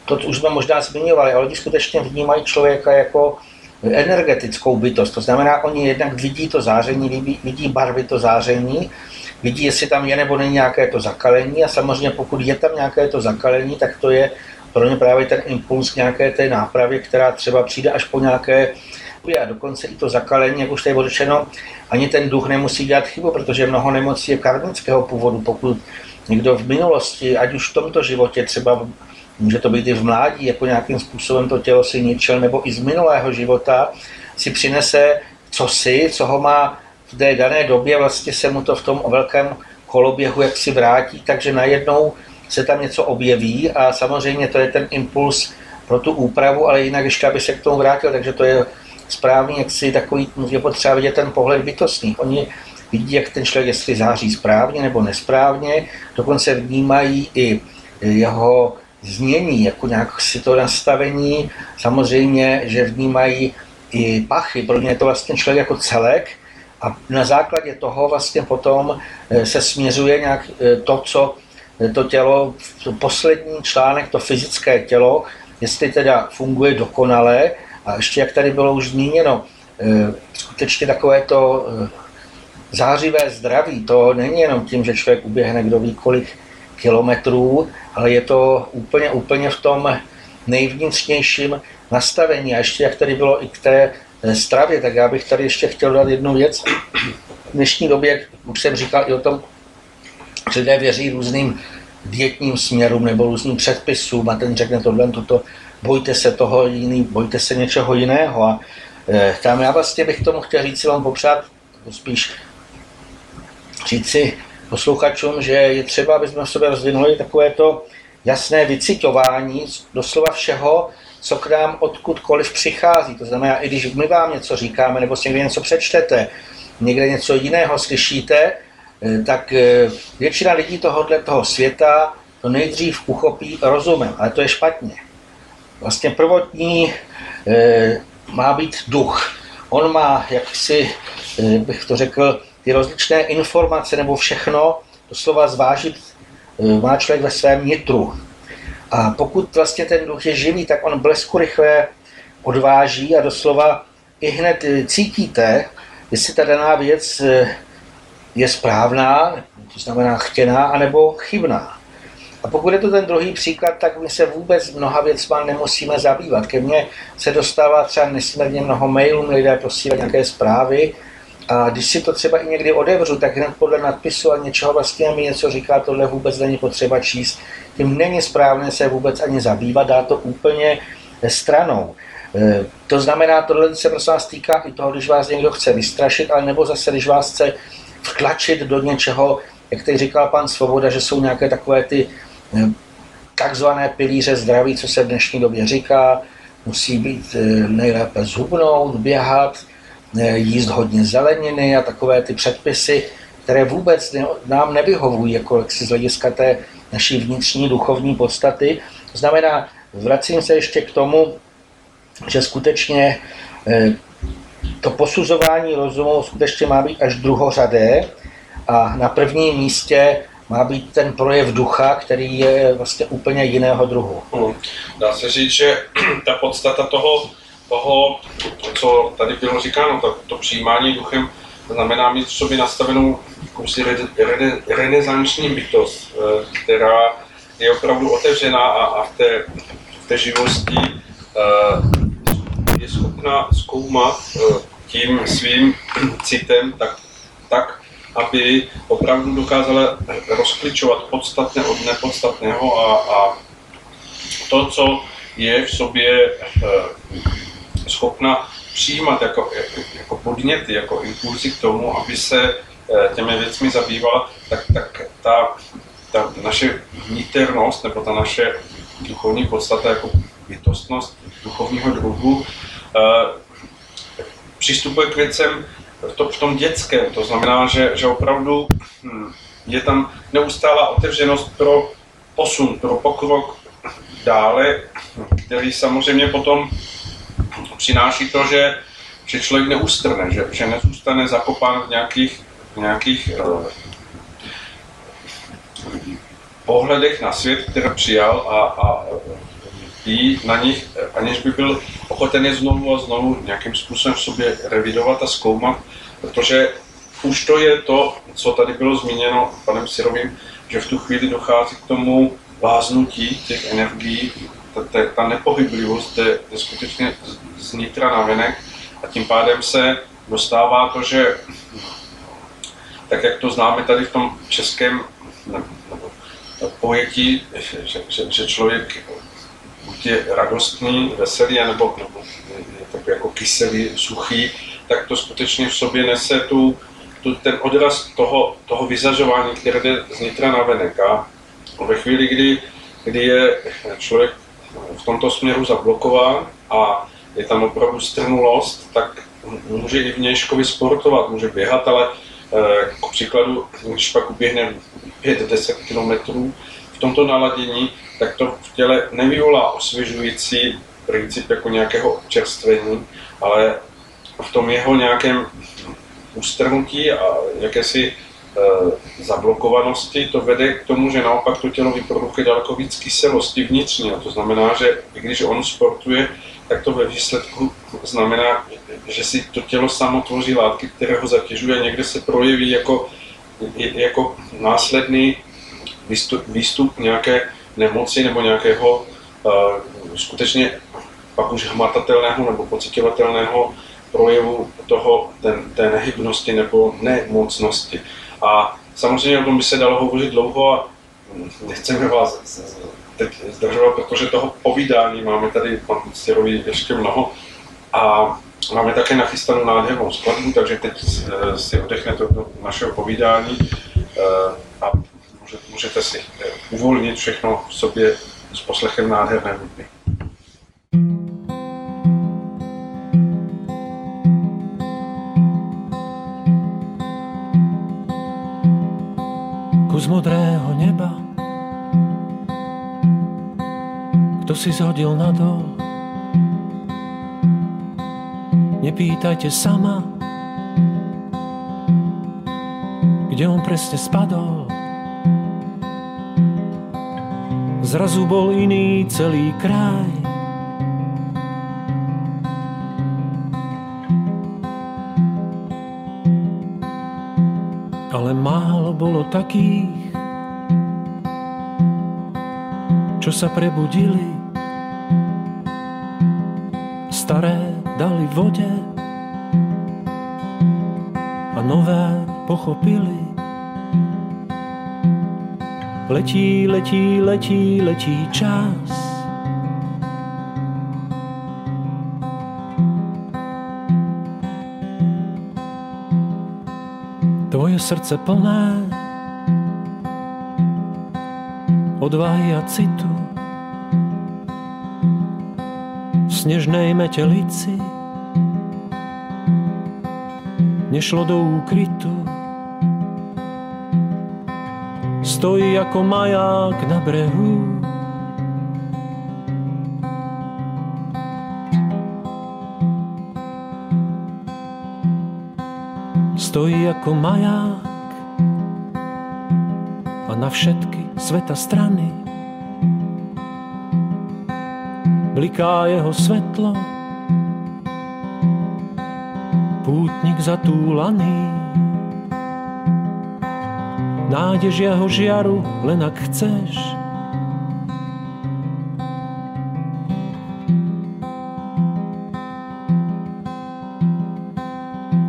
to už jsme možná zmiňovali, ale oni skutečně vnímají člověka jako energetickou bytost. To znamená, oni jednak vidí to záření, vidí, vidí barvy to záření, vidí, jestli tam je nebo není nějaké to zakalení a samozřejmě pokud je tam nějaké to zakalení, tak to je pro ně právě ten impuls nějaké té nápravy, která třeba přijde až po nějaké a dokonce i to zakalení, jak už tady bylo řečeno, ani ten duch nemusí dělat chybu, protože mnoho nemocí je karmického původu. Pokud někdo v minulosti, ať už v tomto životě, třeba může to být i v mládí, jako nějakým způsobem to tělo si ničil, nebo i z minulého života, si přinese cosi, co ho má v té dané době, vlastně se mu to v tom velkém koloběhu jak si vrátí, takže najednou se tam něco objeví a samozřejmě to je ten impuls pro tu úpravu, ale jinak ještě, aby se k tomu vrátil, takže to je správný, jak si takový, je potřeba vidět ten pohled bytostný. Oni vidí, jak ten člověk, jestli září správně nebo nesprávně, dokonce vnímají i jeho změní, jako nějak si to nastavení, samozřejmě, že vnímají i pachy, pro ně je to vlastně člověk jako celek a na základě toho vlastně potom eh, se směřuje nějak eh, to, co eh, to tělo, poslední článek, to fyzické tělo, jestli teda funguje dokonale, a ještě, jak tady bylo už zmíněno, skutečně takové to zářivé zdraví, to není jenom tím, že člověk uběhne kdo ví kolik kilometrů, ale je to úplně, úplně v tom nejvnitřnějším nastavení. A ještě, jak tady bylo i k té eh, stravě, tak já bych tady ještě chtěl dát jednu věc. V dnešní době, jak už jsem říkal i o tom, že lidé věří různým dietním směrům nebo různým předpisům a ten řekne tohle, toto bojte se toho jiný, bojte se něčeho jiného. A e, tam já vlastně bych tomu chtěl říct vám popřát, spíš říci posluchačům, že je třeba, aby jsme v sobě rozvinuli takové to jasné vycitování doslova všeho, co k nám odkudkoliv přichází. To znamená, i když my vám něco říkáme, nebo si někde něco přečtete, někde něco jiného slyšíte, e, tak e, většina lidí tohohle toho světa to nejdřív uchopí rozumem, ale to je špatně. Vlastně prvotní e, má být duch. On má, jak si bych to řekl, ty rozličné informace nebo všechno doslova zvážit e, má člověk ve svém nitru. A pokud vlastně ten duch je živý, tak on blesku rychle odváží a doslova i hned cítíte, jestli ta daná věc je správná, to znamená chtěná, anebo chybná. A pokud je to ten druhý příklad, tak my se vůbec mnoha věcma nemusíme zabývat. Ke mně se dostává třeba nesmírně mnoho mailů, lidé posílají nějaké zprávy, a když si to třeba i někdy odevřu, tak hned podle nadpisu a něčeho vlastně mi něco říká, tohle vůbec není potřeba číst. Tím není správné se vůbec ani zabývat, dá to úplně stranou. E, to znamená, tohle se prosím vás týká i toho, když vás někdo chce vystrašit, ale nebo zase, když vás chce vtlačit do něčeho, jak teď říkal pan Svoboda, že jsou nějaké takové ty e, takzvané pilíře zdraví, co se v dnešní době říká, musí být e, nejlépe zhubnout, běhat, jíst hodně zeleniny a takové ty předpisy, které vůbec nám nevyhovují jako z hlediska té naší vnitřní duchovní podstaty. To znamená, vracím se ještě k tomu, že skutečně eh, to posuzování rozumu skutečně má být až druhořadé a na prvním místě má být ten projev ducha, který je vlastně úplně jiného druhu. Hmm. Dá se říct, že ta podstata toho, toho co tady bylo říkáno, to, to přijímání duchem, znamená mít v sobě nastavenou jakousi re, re, renesanční bytost, eh, která je opravdu otevřená a, a v, té, v té živosti eh, je schopna zkoumat eh, tím svým citem tak, tak, aby opravdu dokázala rozkličovat podstatné od nepodstatného a, a to, co je v sobě schopna přijímat jako, jako podněty, jako impulzy k tomu, aby se těmi věcmi zabývala, tak, tak ta, ta naše vniternost nebo ta naše duchovní podstata jako bytostnost duchovního druhu Eh, přistupuje k věcem v, to, v tom dětském. To znamená, že, že opravdu hm, je tam neustálá otevřenost pro posun, pro pokrok dále, který samozřejmě potom přináší to, že, že člověk neustrne, že, že nezůstane zakopán v nějakých, nějakých uh, pohledech na svět, které přijal a, a ví na nich, aniž by byl ochoten je znovu a znovu nějakým způsobem v sobě revidovat a zkoumat, protože už to je to, co tady bylo zmíněno panem Sirovým, že v tu chvíli dochází k tomu váznutí těch energií, ta, ta, ta nepohyblivost je, je skutečně z nitra na venek a tím pádem se dostává to, že tak jak to známe tady v tom českém nebo, pojetí, že, že, že člověk buď je radostný, veselý, nebo, takový jako kyselý, suchý, tak to skutečně v sobě nese tu, tu, ten odraz toho, toho vyzařování, které jde z nitra na venek. A ve chvíli, kdy, kdy je člověk v tomto směru zablokován a je tam opravdu strnulost, tak může i vnějškovi sportovat, může běhat, ale eh, k příkladu, když pak uběhne 5-10 kilometrů v tomto naladění, tak to v těle nevyvolá osvěžující princip jako nějakého občerstvení, ale v tom jeho nějakém ustrnutí a jakési zablokovanosti to vede k tomu, že naopak to tělo vyprodukuje daleko víc kyselosti vnitřní. A to znamená, že když on sportuje, tak to ve výsledku znamená, že si to tělo samo tvoří látky, které ho zatěžuje a někde se projeví jako, jako následný výstup, výstup nějaké nemoci nebo nějakého uh, skutečně pak už hmatatelného nebo pocitovatelného projevu toho, ten, té nehybnosti nebo nemocnosti. A samozřejmě o tom by se dalo hovořit dlouho a nechceme vás teď zdržovat, protože toho povídání máme tady pan Stěrový ještě mnoho a máme také nachystanou nádhernou skladbu, takže teď eh, si oddechnete od našeho povídání eh, a můžete si eh, uvolnit všechno v sobě s poslechem nádherné hudby. Kus modrého neba Kto si zhodil na to? Nepýtajte sama Kde on presne spadol Zrazu bol iný celý kraj. takých, čo sa prebudili, staré dali vode a nové pochopili. Letí, letí, letí, letí čas. tvoje srdce plné odvahy a citu snežnej metelici nešlo do úkrytu. Stojí ako maják na brehu. Stojí ako maják a na všetky sveta strany bliká jeho svetlo pútnik zatúlaný. Nádež jeho žiaru, len ak chceš.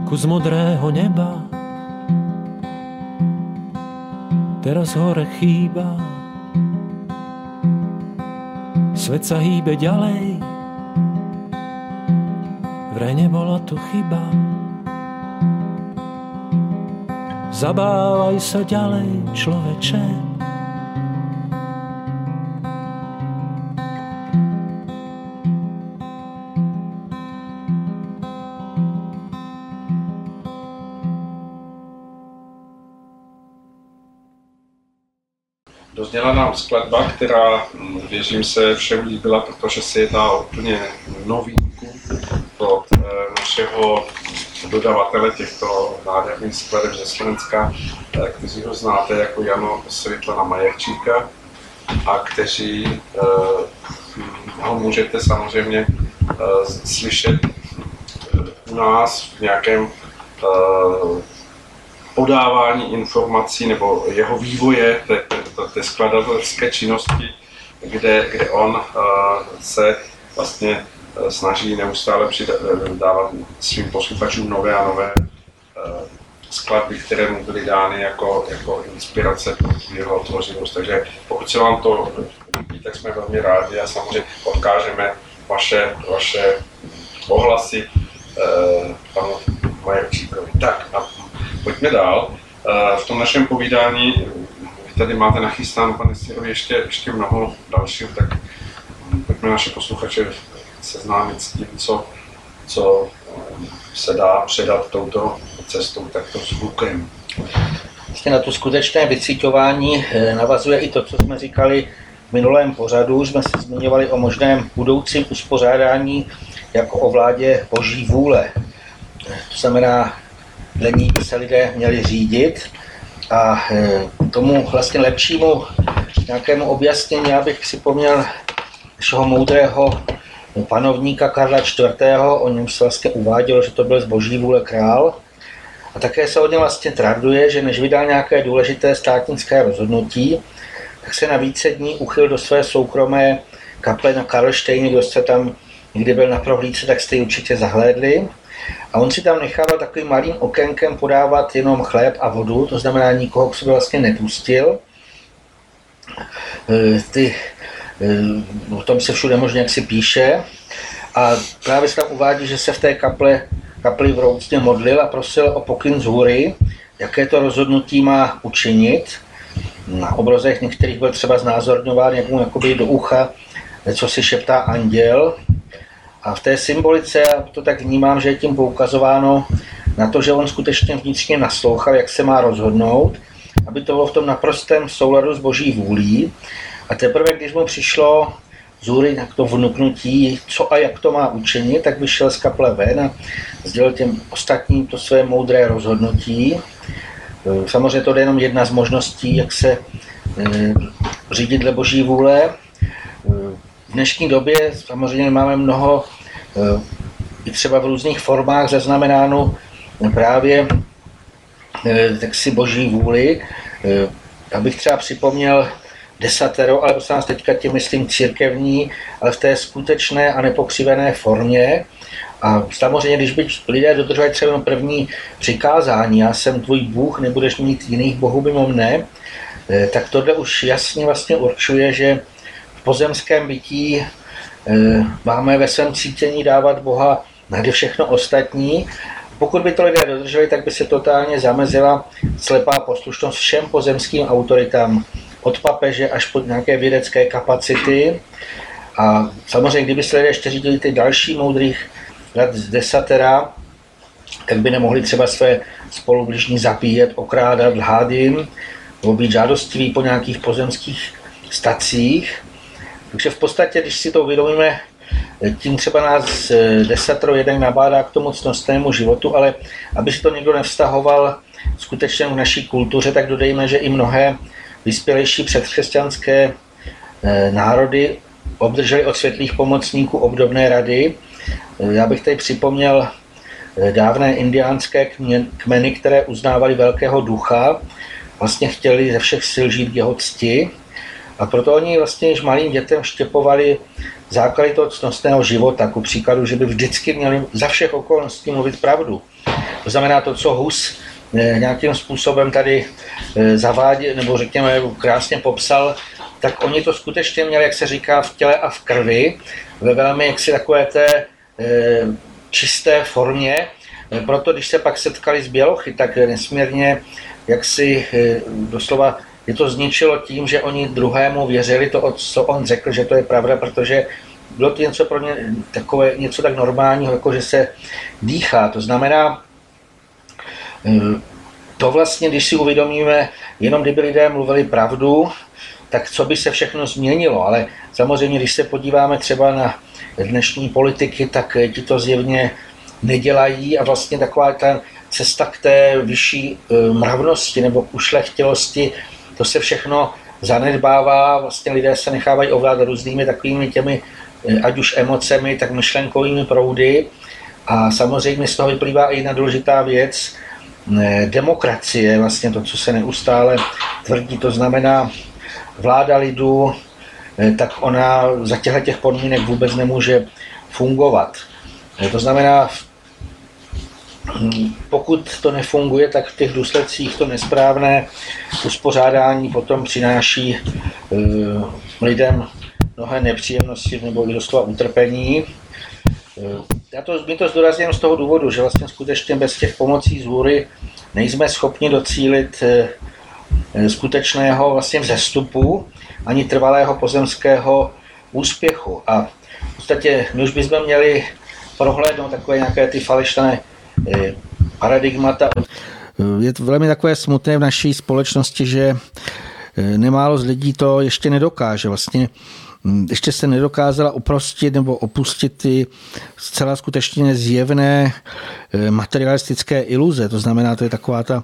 Kus modrého neba teraz hore chýba. Svet sa hýbe ďalej, vraj nebola to chyba. Zabávaj sa ďalej, človeče. Dozněla nám skladba, která mm, věřím se všem líbila, protože se jedná o úplně novinku od eh, našeho dodavatele těchto nádherných skladeb ze Slovenska, eh, kteří ho znáte jako Jano Světlana Majerčíka a kteří eh, ho můžete samozřejmě slyšet u nás v nějakém podávání informací nebo jeho vývoje té, té, skladatelské činnosti, kde, kde on se vlastně Eh, snaží neustále dávat svým posluchačům nové a nové eh, skladby, které mu byly dány jako, jako inspirace pro jeho tvořivost. Takže pokud se vám to líbí, tak jsme velmi rádi a samozřejmě odkážeme vaše, vaše ohlasy eh, panu Majerčíkovi. Tak a pojďme dál. Eh, v tom našem povídání vy tady máte nachystáno, pane Sirovi, ještě, ještě mnoho dalších, tak pojďme naše posluchače seznámit s tím, co, co eh, se dá předat touto cestou, takto zvukem. Vlastně na to skutečné vycítování eh, navazuje i to, co jsme říkali v minulém pořadu. Jsme se zmiňovali o možném budoucím uspořádání jako o vládě boží vůle. To znamená, dle ní by se lidé měli řídit a eh, tomu vlastně lepšímu nějakému objasnění, já bych připomněl našeho moudrého panovníka Karla IV., o něm se vlastně uvádělo, že to byl z boží vůle král. A také se o něm vlastně traduje, že než vydal nějaké důležité státnické rozhodnutí, tak se na více dní uchyl do své soukromé kaple na Karlštejně, kdo jste tam někdy byl na prohlídce, tak jste ji určitě zahlédli. A on si tam nechával takovým malým okénkem podávat jenom chléb a vodu, to znamená nikoho k sobě vlastně nepustil. E, ty Eh, o tom se všude možně jak si píše. A právě se tam uvádí, že se v té kaple, kapli v Roucně modlil a prosil o pokyn z hůry, jaké to rozhodnutí má učinit. Na obrazech některých byl třeba znázorňován, jak mu jakoby do ucha, co si šeptá anděl. A v té symbolice, to tak vnímám, že je tím poukazováno na to, že on skutečně vnitřně naslouchal, jak se má rozhodnout, aby to bylo v tom naprostém souladu s boží vůlí a teprve, když mu přišlo z hůry na to vnuknutí, co a jak to má učinit, tak vyšel z kaple ven a sdělil těm ostatním to své moudré rozhodnutí. E, samozřejmě to je jenom jedna z možností, jak se e, řídit dle boží vůle. E, v dnešní době samozřejmě máme mnoho, i třeba v různých formách zaznamenáno právě tak si boží vůli. Abych třeba připomněl desatero, ale prosím vás teďka tím myslím církevní, ale v té skutečné a nepokřivené formě. A samozřejmě, když by lidé dodržovali třeba první přikázání, já jsem tvůj Bůh, nebudeš mít jiných bohů mimo mne, eh, tak tohle už jasně vlastně určuje, že v pozemském bytí eh, máme ve svém cítění dávat Boha nade všechno ostatní Pokud by to lidé dodrželi, tak by se totálně zamezila slepá poslušnost všem pozemským autoritám, od papeže až po nějaké vědecké kapacity. A samozřejmě, kdyby se lidé ještě řídili ty další moudrých rad z desatera, tak by nemohli třeba své spolubližní zabíjet, okrádat, lhát jim, nebo být žádostiví po nějakých pozemských stacích. Takže v podstatě, když si to uvědomíme, tím třeba nás eh, desatero jeden nabádá k tomu cnostnému životu, ale aby si to někdo nevztahoval skutečně v naší kultuře, tak dodejme, že i mnohé vyspělejší předkřesťanské eh, národy obdrželi od světlých pomocníků obdobné rady. Eh, já bych tady připomněl dávné indiánské kmeny, které uznávali velkého ducha, vlastně chtěli ze všech sil žít jeho cti a proto oni vlastně již malým dětem štěpovali základy toho cnostného života, ku příkladu, že by vždycky měli za všech okolností mluvit pravdu. To znamená to, co Hus eh, nějakým způsobem tady eh, zavádí, nebo řekněme krásně popsal, tak oni to skutečně měli, jak se říká, v těle a v krvi, ve velmi jaksi takové té eh, čisté formě. Proto, když se pak setkali s Bělochy, tak nesmírně, jak si doslova je to zničilo tím, že oni druhému věřili to, co on řekl, že to je pravda, protože bylo to něco pro ně takové, něco tak normálního, jako že se dýchá. To znamená, eh, to vlastně, když si uvědomíme, jenom kdyby lidé mluvili pravdu, tak co by se všechno změnilo. Ale samozřejmě, když se podíváme třeba na dnešní politiky, tak ti to zjevně nedělají a vlastně taková ta cesta k té vyšší eh, mravnosti nebo ušlechtilosti to se všechno zanedbává, vlastně lidé se nechávají ovládat různými takovými těmi, eh, ať už emocemi, tak myšlenkovými proudy. A samozřejmě z toho vyplývá i jedna důležitá věc, eh, demokracie, vlastně to, co se neustále tvrdí, to znamená vláda lidu, eh, tak ona za těchto těch podmínek vůbec nemůže fungovat. To znamená, v pokud to nefunguje, tak v těch důsledcích to nesprávné uspořádání potom přináší eh, lidem mnohé nepříjemnosti nebo doslova utrpení. Eh, já to, my to zdůrazním z toho důvodu, že vlastně skutečně bez těch pomocí z hůry nejsme schopni docílit eh, skutečného vlastně vzestupu ani trvalého pozemského úspěchu. A v podstatě my už bychom měli prohlédnout takové nějaké ty falešné paradigmata. Je to velmi takové smutné v naší společnosti, že eh, nemálo z lidí to ještě nedokáže. Vlastně hm, ještě se nedokázala oprostit nebo opustit ty zcela skutečně zjevné eh, materialistické iluze. To znamená, to je taková ta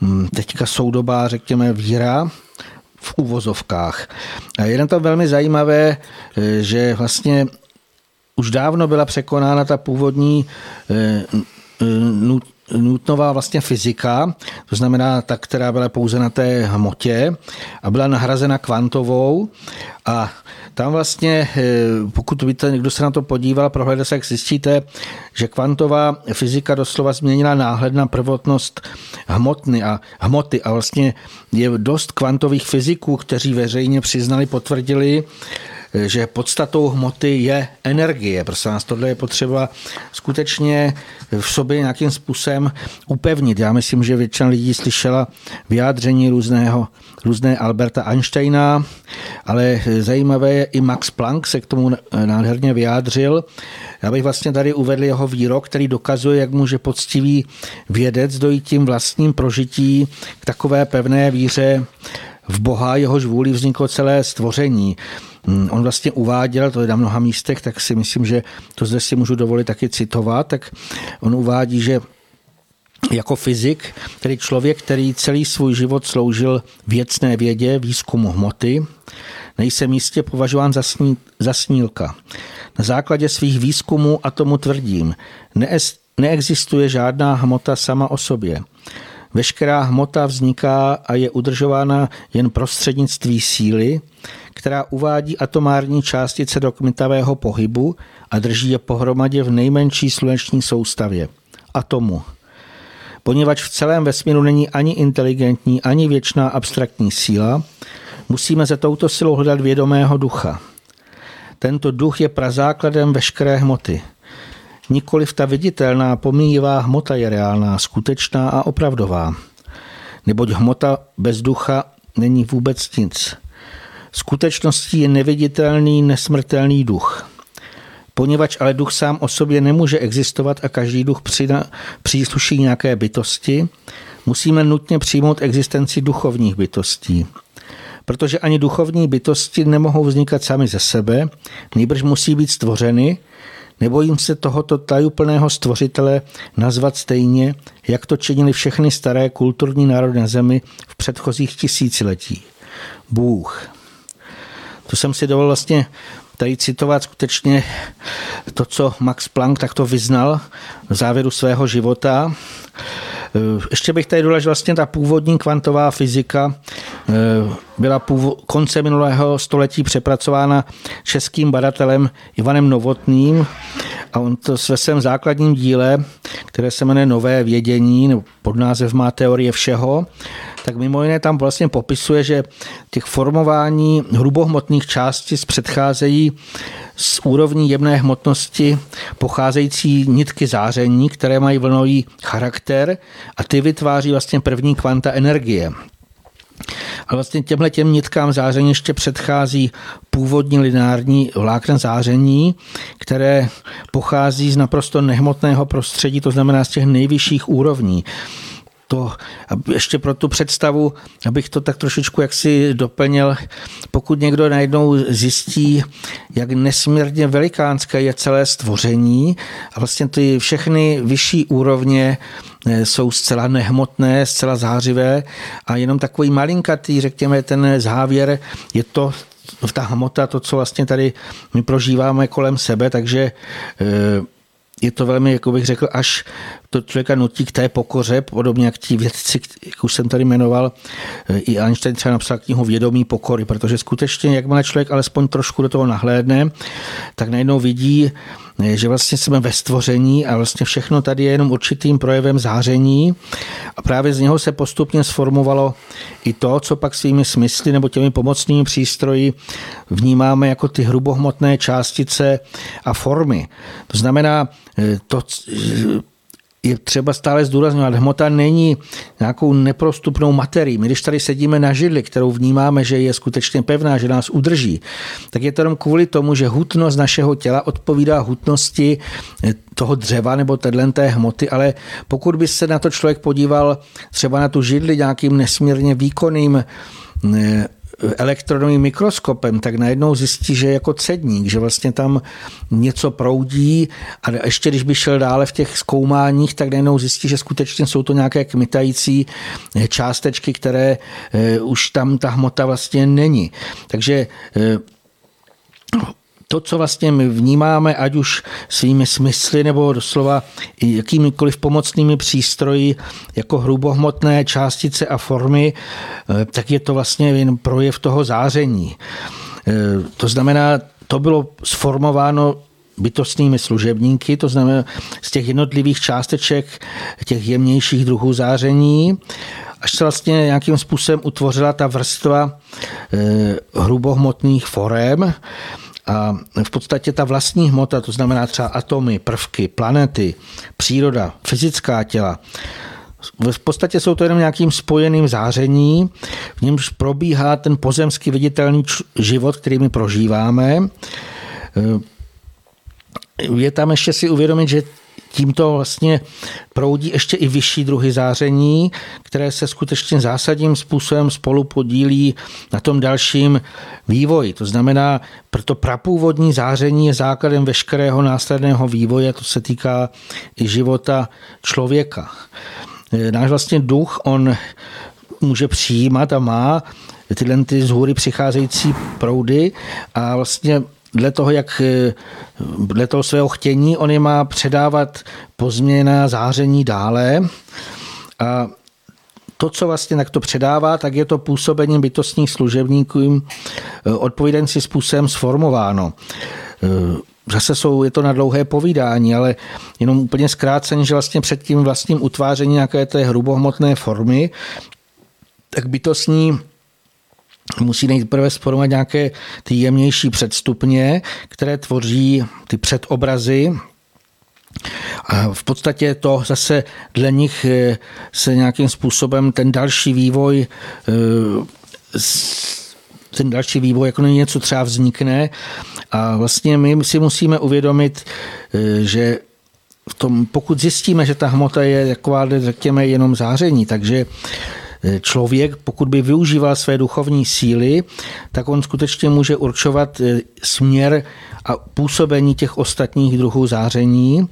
hm, teďka soudobá, řekněme, víra v uvozovkách. A je to velmi zajímavé, že vlastně už dávno byla překonána ta původní nutnová vlastně fyzika, to znamená ta, která byla pouze na té hmotě a byla nahrazena kvantovou. A tam vlastně, eh, pokud víte, někdo se na to podíval, prohlédl se, jak zjistíte, že kvantová fyzika doslova změnila náhled na prvotnost hmotny a hmoty. A vlastně je dost kvantových fyziků, kteří veřejně přiznali, potvrdili, že podstatou hmoty je energie. Prostě nás tohle je potřeba skutečně v sobě nějakým způsobem upevnit. Já myslím, že většina lidí slyšela vyjádření různého, různé Alberta Einsteina, ale zajímavé je i Max Planck se k tomu nádherně vyjádřil. Já bych vlastně tady uvedl jeho výrok, který dokazuje, jak může poctivý vědec dojít tím vlastním prožití k takové pevné víře v Boha, jehož vůli vzniklo celé stvoření. Mm, on vlastně uváděl, to je na mnoha místech, tak si myslím, že to zde si můžu dovolit taky citovat, tak on uvádí, že jako fyzik, tedy člověk, který celý svůj život sloužil věcné vědě, výzkumu hmoty, nejsem jistě považován za, sní, za snílka. Na základě svých výzkumů a tomu tvrdím, nees, neexistuje žádná hmota sama o sobě. Veškerá hmota vzniká a je udržována jen prostřednictví síly, která uvádí atomární částice do kmitavého pohybu a drží je pohromadě v nejmenší sluneční soustavě atomu. Poněvadž v celém vesmíru není ani inteligentní, ani věčná abstraktní síla, musíme za touto silou hledat vědomého ducha. Tento duch je prazákladem veškeré hmoty. Nikoliv ta viditelná pomíjivá hmota je reálná, skutečná a opravdová. Neboť hmota bez ducha není vůbec nic. Skutečností je neviditelný, nesmrtelný duch. Poněvadž ale duch sám o sobě nemůže existovat a každý duch přina, přísluší nějaké bytosti, musíme nutně přijmout existenci duchovních bytostí. Protože ani duchovní bytosti nemohou vznikat sami ze sebe, nejbrž musí být stvořeny, nebojím se tohoto tajuplného stvořitele nazvat stejně, jak to činili všechny staré kulturní národy na zemi v předchozích tisíciletí. Bůh. To jsem si dovolil vlastně tady citovat skutečně to, co Max Planck takto vyznal v závěru svého života. Ještě bych tady že vlastně ta původní kvantová fyzika byla původ, konce minulého století přepracována českým badatelem Ivanem Novotným a on to ve svém základním díle, které se jmenuje Nové vědění, nebo pod název má teorie všeho, tak mimo jiné tam vlastně popisuje, že těch formování hrubohmotných částic předcházejí z úrovní jemné hmotnosti pocházející nitky záření, které mají vlnový charakter a ty vytváří vlastně první kvanta energie. A vlastně těmhle těm nitkám záření ještě předchází původní lineární vlákna záření, které pochází z naprosto nehmotného prostředí, to znamená z těch nejvyšších úrovní to, ještě pro tu představu, abych to tak trošičku jaksi doplnil, pokud někdo najednou zjistí, jak nesmírně velikánské je celé stvoření a vlastně ty všechny vyšší úrovně eh, jsou zcela nehmotné, zcela zářivé a jenom takový malinkatý, řekněme, ten závěr je to, ta hmota, to, co vlastně tady my prožíváme kolem sebe, takže eh, je to velmi, jak bych řekl, až to člověka nutí k té pokoře, podobně jak ti vědci, jak už jsem tady jmenoval, i Einstein třeba napsal knihu Vědomí pokory, protože skutečně, jakmile člověk alespoň trošku do toho nahlédne, tak najednou vidí, že vlastně jsme ve stvoření a vlastně všechno tady je jenom určitým projevem záření a právě z něho se postupně sformovalo i to, co pak svými smysly nebo těmi pomocnými přístroji vnímáme jako ty hrubohmotné částice a formy. To znamená, to, je třeba stále zdůrazňovat, hmota není nějakou neprostupnou materií. My když tady sedíme na židli, kterou vnímáme, že je skutečně pevná, že nás udrží, tak je to jenom kvůli tomu, že hutnost našeho těla odpovídá hutnosti toho dřeva nebo té hmoty, ale pokud by se na to člověk podíval třeba na tu židli nějakým nesmírně výkonným eh, elektronovým mikroskopem, tak najednou zjistí, že je jako cedník, že vlastně tam něco proudí a ještě když by šel dále v těch zkoumáních, tak najednou zjistí, že skutečně jsou to nějaké kmitající částečky, které eh, už tam ta hmota vlastně není. Takže eh, to, co vlastně my vnímáme, ať už svými smysly nebo doslova jakýmikoliv pomocnými přístroji, jako hrubohmotné částice a formy, eh, tak je to vlastně jen projev toho záření. Eh, to znamená, to bylo sformováno bytostnými služebníky, to znamená z těch jednotlivých částeček těch jemnějších druhů záření, až se vlastně nějakým způsobem utvořila ta vrstva eh, hrubohmotných forem, a v podstatě ta vlastní hmota, to znamená třeba atomy, prvky, planety, příroda, fyzická těla, v podstatě jsou to jenom nějakým spojeným záření, v němž probíhá ten pozemský viditelný život, který my prožíváme. Je tam ještě si uvědomit, že tímto vlastně proudí ještě i vyšší druhy záření, které se skutečně zásadním způsobem spolu podílí na tom dalším vývoji. To znamená, proto prapůvodní záření je základem veškerého následného vývoje, to se týká i života člověka. Náš vlastně duch, on může přijímat a má tyhle ty z hůry přicházející proudy a vlastně dle toho, jak eh, dle toho svého chtění, on je má předávat pozměněná záření dále. A to, co vlastně tak to předává, tak je to působením bytostních služebníků eh, odpovídající způsobem sformováno. Eh, zase jsou, je to na dlouhé povídání, ale jenom úplně zkráceně, že vlastně před tím vlastním utvářením nějaké té hrubohmotné formy, tak bytostní musí nejprve sformovat nějaké ty jemnější předstupně, které tvoří ty předobrazy. A v podstatě to zase dle nich eh, se nějakým způsobem ten další vývoj eh, ten další vývoj jako něco třeba vznikne. A vlastně my si musíme uvědomit, eh, že v tom, pokud zjistíme, že ta hmota je taková, řekněme, jenom záření, takže člověk, pokud by využíval své duchovní síly, tak on skutečně může určovat směr a působení těch ostatních druhů záření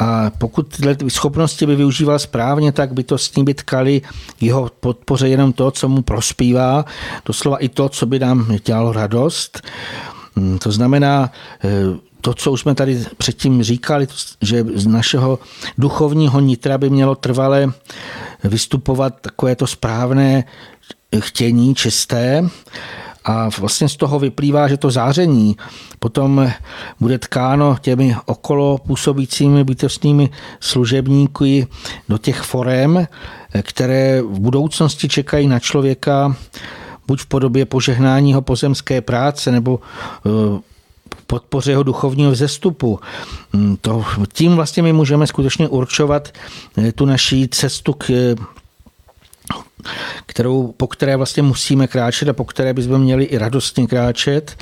a pokud tyhle schopnosti by využíval správně, tak by to s ním by tkali jeho podpoře jenom to, co mu prospívá, doslova i to, co by nám dělalo radost. Hmm, to znamená, eh, to, co už jsme tady předtím říkali, že z našeho duchovního nitra by mělo trvale vystupovat takové to správné chtění, čisté, a vlastně z toho vyplývá, že to záření potom bude tkáno těmi okolo působícími bytostnými služebníky do těch forem, které v budoucnosti čekají na člověka buď v podobě požehnání jeho pozemské práce nebo eh, podpoře jeho duchovního vzestupu. Hmm, to, tím vlastně my můžeme skutečně určovat eh, tu naší cestu k kterou, po které vlastně musíme kráčet a po které bychom měli i radostně kráčet.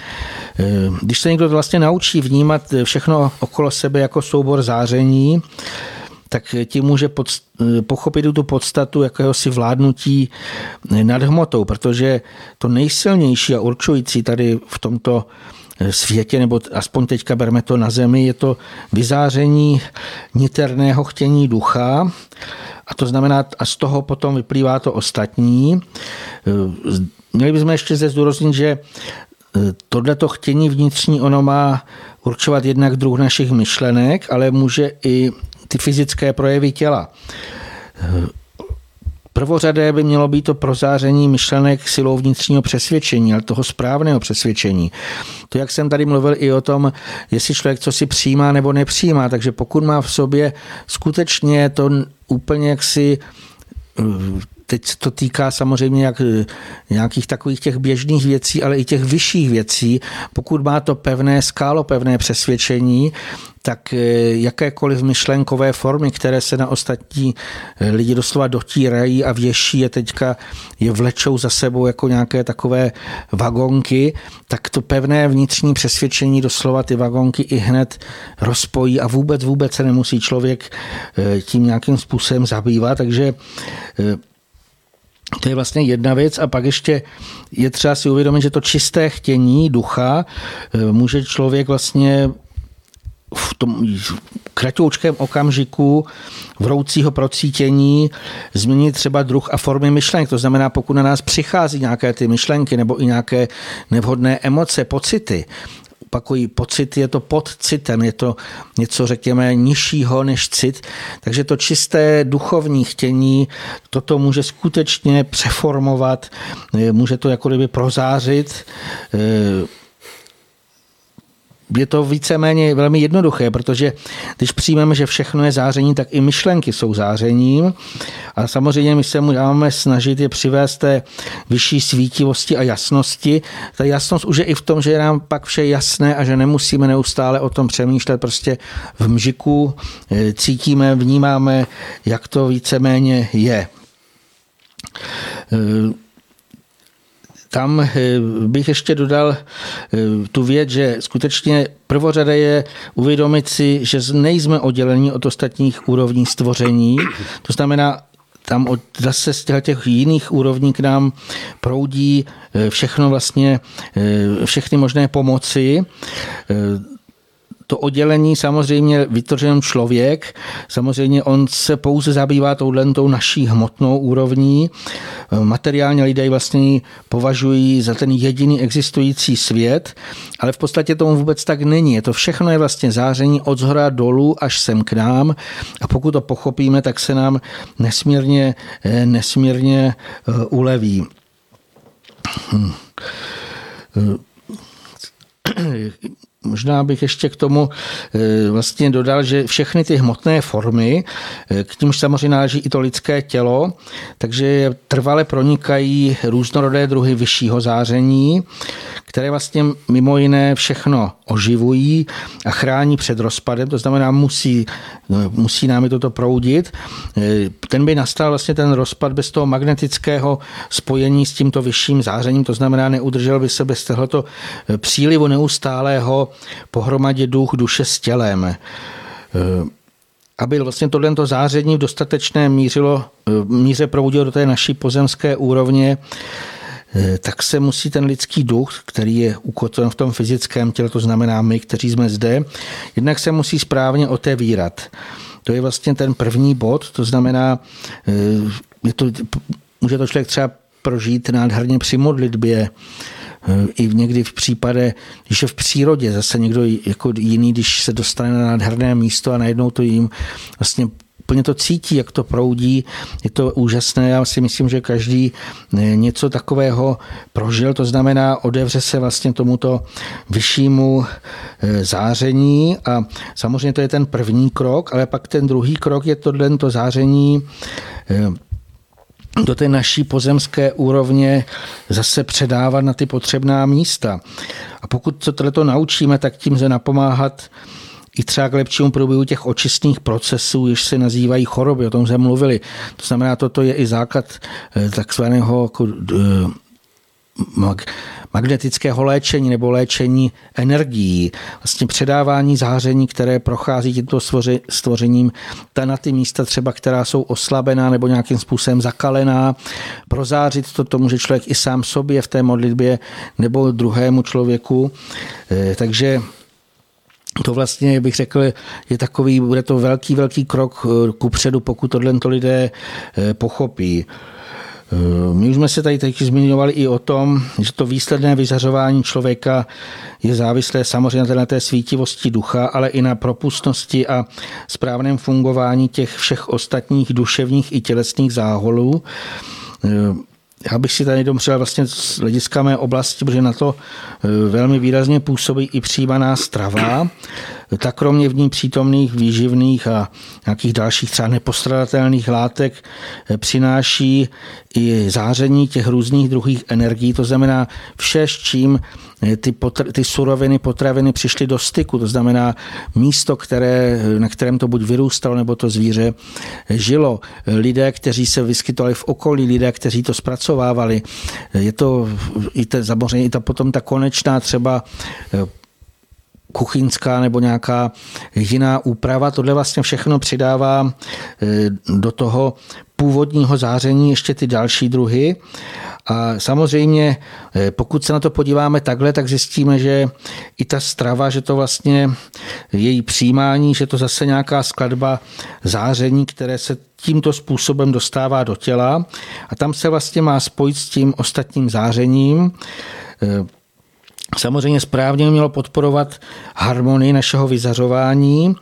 Eh, když se někdo vlastně naučí vnímat všechno okolo sebe jako soubor záření, tak tím může eh, pochopit tu podstatu jakéhosi vládnutí nad hmotou, protože to nejsilnější a určující tady v tomto světě, nebo aspoň teďka berme to na zemi, je to vyzáření niterného chtění ducha, a to znamená, a z toho potom vyplývá to ostatní. Měli bychom ještě zde zdůraznit, že tohleto chtění vnitřní ono má určovat jednak druh našich myšlenek, ale může i ty fyzické projevy těla. Prvořadé by mělo být to prozáření myšlenek silou vnitřního přesvědčení, ale toho správného přesvědčení. To, jak jsem tady mluvil i o tom, jestli člověk co si přijímá nebo nepřijímá, takže pokud má v sobě skutečně to úplně jaksi teď se to týká samozřejmě jak, nějakých takových těch běžných věcí, ale i těch vyšších věcí. Pokud má to pevné skálo, pevné přesvědčení, tak eh, jakékoliv myšlenkové formy, které se na ostatní eh, lidi doslova dotírají a věší je teďka, je vlečou za sebou jako nějaké takové vagonky, tak to pevné vnitřní přesvědčení doslova ty vagonky i hned rozpojí a vůbec, vůbec se nemusí člověk eh, tím nějakým způsobem zabývat, takže to je vlastně jedna věc a pak ještě je třeba si uvědomit, že to čisté chtění ducha může člověk vlastně v tom kratoučkém okamžiku vroucího procítění změnit třeba druh a formy myšlenek. To znamená, pokud na nás přichází nějaké ty myšlenky nebo i nějaké nevhodné emoce, pocity, opakují, pocit je to pod citem, je to něco, řekněme, nižšího než cit, takže to čisté duchovní chtění, toto může skutečně přeformovat, může to jako kdyby prozářit, je to víceméně velmi jednoduché, protože když přijmeme, že všechno je záření, tak i myšlenky jsou zářením. A samozřejmě my se mu dáváme snažit je přivést té vyšší svítivosti a jasnosti. Ta jasnost už je i v tom, že je nám pak vše jasné a že nemusíme neustále o tom přemýšlet. Prostě v mžiku eh, cítíme, vnímáme, jak to víceméně je. Tam eh, bych ještě dodal eh, tu věc, že skutečně prvořadé je uvědomit si, že nejsme oddělení od ostatních úrovní stvoření. To znamená, tam od, zase z těch jiných úrovní k nám proudí eh, všechno vlastně, všechny možné pomoci to oddělení samozřejmě vytvořen člověk, samozřejmě on se pouze zabývá touhletou naší hmotnou úrovní. Materiálně lidé vlastně považují za ten jediný existující svět, ale v podstatě tomu vůbec tak není. Je to všechno je vlastně záření od zhora dolů až sem k nám a pokud to pochopíme, tak se nám nesmírně, eh, nesmírně eh, uleví. Hm možná bych ještě k tomu eh, vlastně dodal, že všechny ty hmotné formy, eh, k nímž samozřejmě náleží i to lidské tělo, takže trvale pronikají různorodé druhy vyššího záření, které vlastně mimo jiné všechno oživují a chrání před rozpadem, to znamená musí, no, musí námi toto proudit. Ten by nastal vlastně ten rozpad bez toho magnetického spojení s tímto vyšším zářením, to znamená neudržel by se bez tohoto přílivu neustálého pohromadě duch, duše s tělem aby vlastně tohle záření v dostatečné mířilo, míře proudilo do té naší pozemské úrovně, Eh, tak se musí ten lidský duch, který je ukotven v tom fyzickém těle, to znamená my, kteří jsme zde, jednak se musí správně otevírat. To je vlastně ten první bod, to znamená, je to, může to člověk třeba prožít nádherně při modlitbě, i někdy v případě, když je v přírodě, zase někdo jako jiný, když se dostane na nádherné místo a najednou to jim vlastně úplně to cítí, jak to proudí. Je to úžasné. Já si myslím, že každý eh, něco takového prožil. To znamená, odevře se vlastně tomuto vyššímu eh, záření a samozřejmě to je ten první krok, ale pak ten druhý krok je tohle to záření eh, do té naší pozemské úrovně zase předávat na ty potřebná místa. A pokud se tohle naučíme, tak tím se napomáhat i třeba k lepšímu průběhu těch očistných procesů, jež se nazývají choroby, o tom jsme mluvili. To znamená, toto je i základ eh, takzvaného jako, eh, magnetického léčení nebo léčení energií, vlastně předávání záření, které prochází tímto stvořením ta na ty místa třeba, která jsou oslabená nebo nějakým způsobem zakalená, prozářit to, to může člověk i sám sobě v té modlitbě nebo druhému člověku. Eh, takže to vlastně bych řekl, je takový, bude to velký, velký krok eh, ku předu, pokud tohle to lidé eh, pochopí. Eh, my už jsme se tady teď zmiňovali i o tom, že to výsledné vyzařování člověka je závislé samozřejmě na té svítivosti ducha, ale i na propustnosti a správném fungování těch všech ostatních duševních i tělesných záholů. Já bych si tady domřel vlastně z hlediska mé oblasti, protože na to e, velmi výrazně působí i přijímaná strava. Tak kromě v ní přítomných výživných a nějakých dalších třeba nepostradatelných látek e, přináší i záření těch různých druhých energií, to znamená vše, s čím ty, potr- ty suroviny, potraviny přišly do styku, to znamená místo, které, na kterém to buď vyrůstalo, nebo to zvíře žilo. Lidé, kteří se vyskytovali v okolí, lidé, kteří to zpracovávali. Je to i ta, samozřejmě i ta potom ta konečná třeba eh, kuchyňská nebo nějaká jiná úprava. Tohle vlastně všechno přidává eh, do toho původního záření ještě ty další druhy. A samozřejmě, eh, pokud se na to podíváme takhle, tak zjistíme, že i ta strava, že to vlastně její přijímání, že to zase nějaká skladba záření, které se tímto způsobem dostává do těla a tam se vlastně má spojit s tím ostatním zářením eh, Samozřejmě správně mělo podporovat harmonii našeho vyzařování,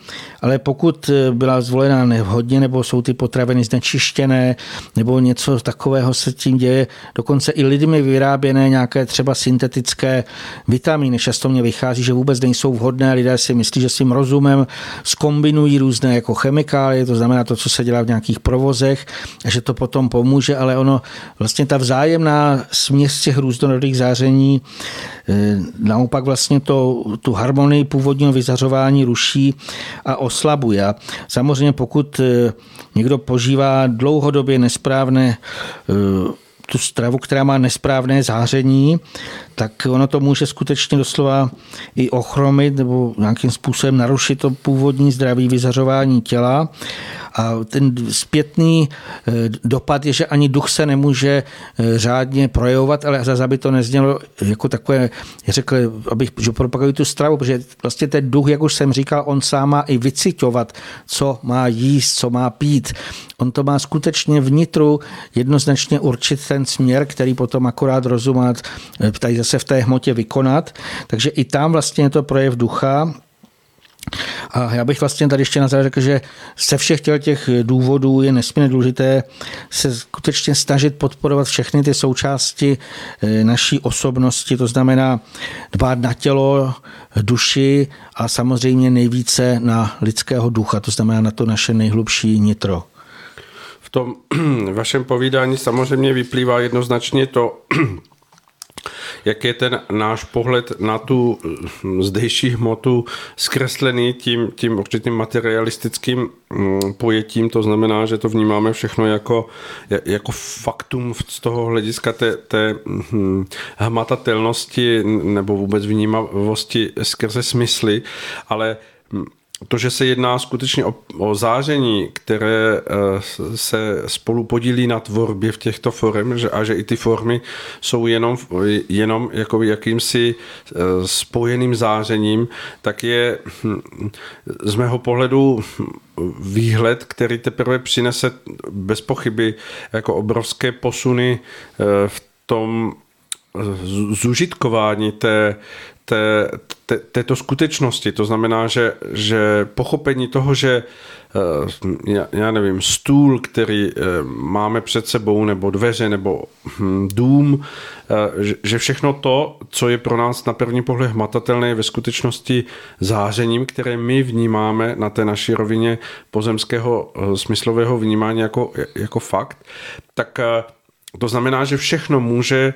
ale pokud byla zvolena nevhodně, nebo jsou ty potraviny znečištěné, nebo něco takového se tím děje, dokonce i lidmi vyráběné nějaké třeba syntetické vitamíny, často mě vychází, že vůbec nejsou vhodné, lidé si myslí, že svým rozumem skombinují různé jako chemikálie, to znamená to, co se dělá v nějakých provozech, a že to potom pomůže, ale ono vlastně ta vzájemná směs těch různorodých záření Eh, naopak vlastně to, tu harmonii původního vyzařování ruší a oslabuje. Samozřejmě pokud eh, někdo požívá dlouhodobě nesprávné eh, tu stravu, která má nesprávné záření, tak ono to může skutečně doslova i ochromit nebo nějakým způsobem narušit to původní zdraví vyzařování těla. A ten zpětný eh, dopad je, že ani duch se nemůže eh, řádně projevovat, ale zase aby to neznělo jako takové, řekl, abych že propaguji tu stravu, protože vlastně ten duch, jak už jsem říkal, on sám má i vycitovat, co má jíst, co má pít. On to má skutečně vnitru jednoznačně určit ten směr, který potom akorát rozumat, eh, tady zase v té hmotě vykonat. Takže i tam vlastně je to projev ducha, A já bych vlastně tady ještě na závěr řekl, že ze všech těch důvodů je nesmírně důležité se skutečně snažit podporovat všechny ty součásti eh, naší osobnosti, to znamená dbát na tělo, duši a samozřejmě nejvíce na lidského ducha, to znamená na to naše nejhlubší nitro. Tom vašem povídání samozřejmě vyplývá jednoznačně to, jak je ten náš pohled na tu hm, zdejší hmotu zkreslený tím, tím určitým materialistickým hm, pojetím, to znamená, že to vnímáme všechno jako, jako faktum z toho hlediska té, té hm, hmatatelnosti nebo vůbec vnímavosti skrze smysly, ale to, že se jedná skutečně o, o záření, které eh, se spolu podílí na tvorbě v těchto forem že, a že i ty formy jsou jenom, jenom jako jakýmsi eh, spojeným zářením, tak je hm, z mého pohledu výhled, který teprve přinese bez pochyby jako obrovské posuny eh, v tom zužitkování té, té, té, této skutečnosti. To znamená, že, že pochopení toho, že eh, já, já nevím, stůl, který eh, máme před sebou, nebo dveře, nebo hm, dům, eh, že všechno to, co je pro nás na první pohled hmatatelné, je ve skutečnosti zářením, které my vnímáme na té naší rovině pozemského smyslového vnímání jako, jako fakt, tak to znamená, že všechno může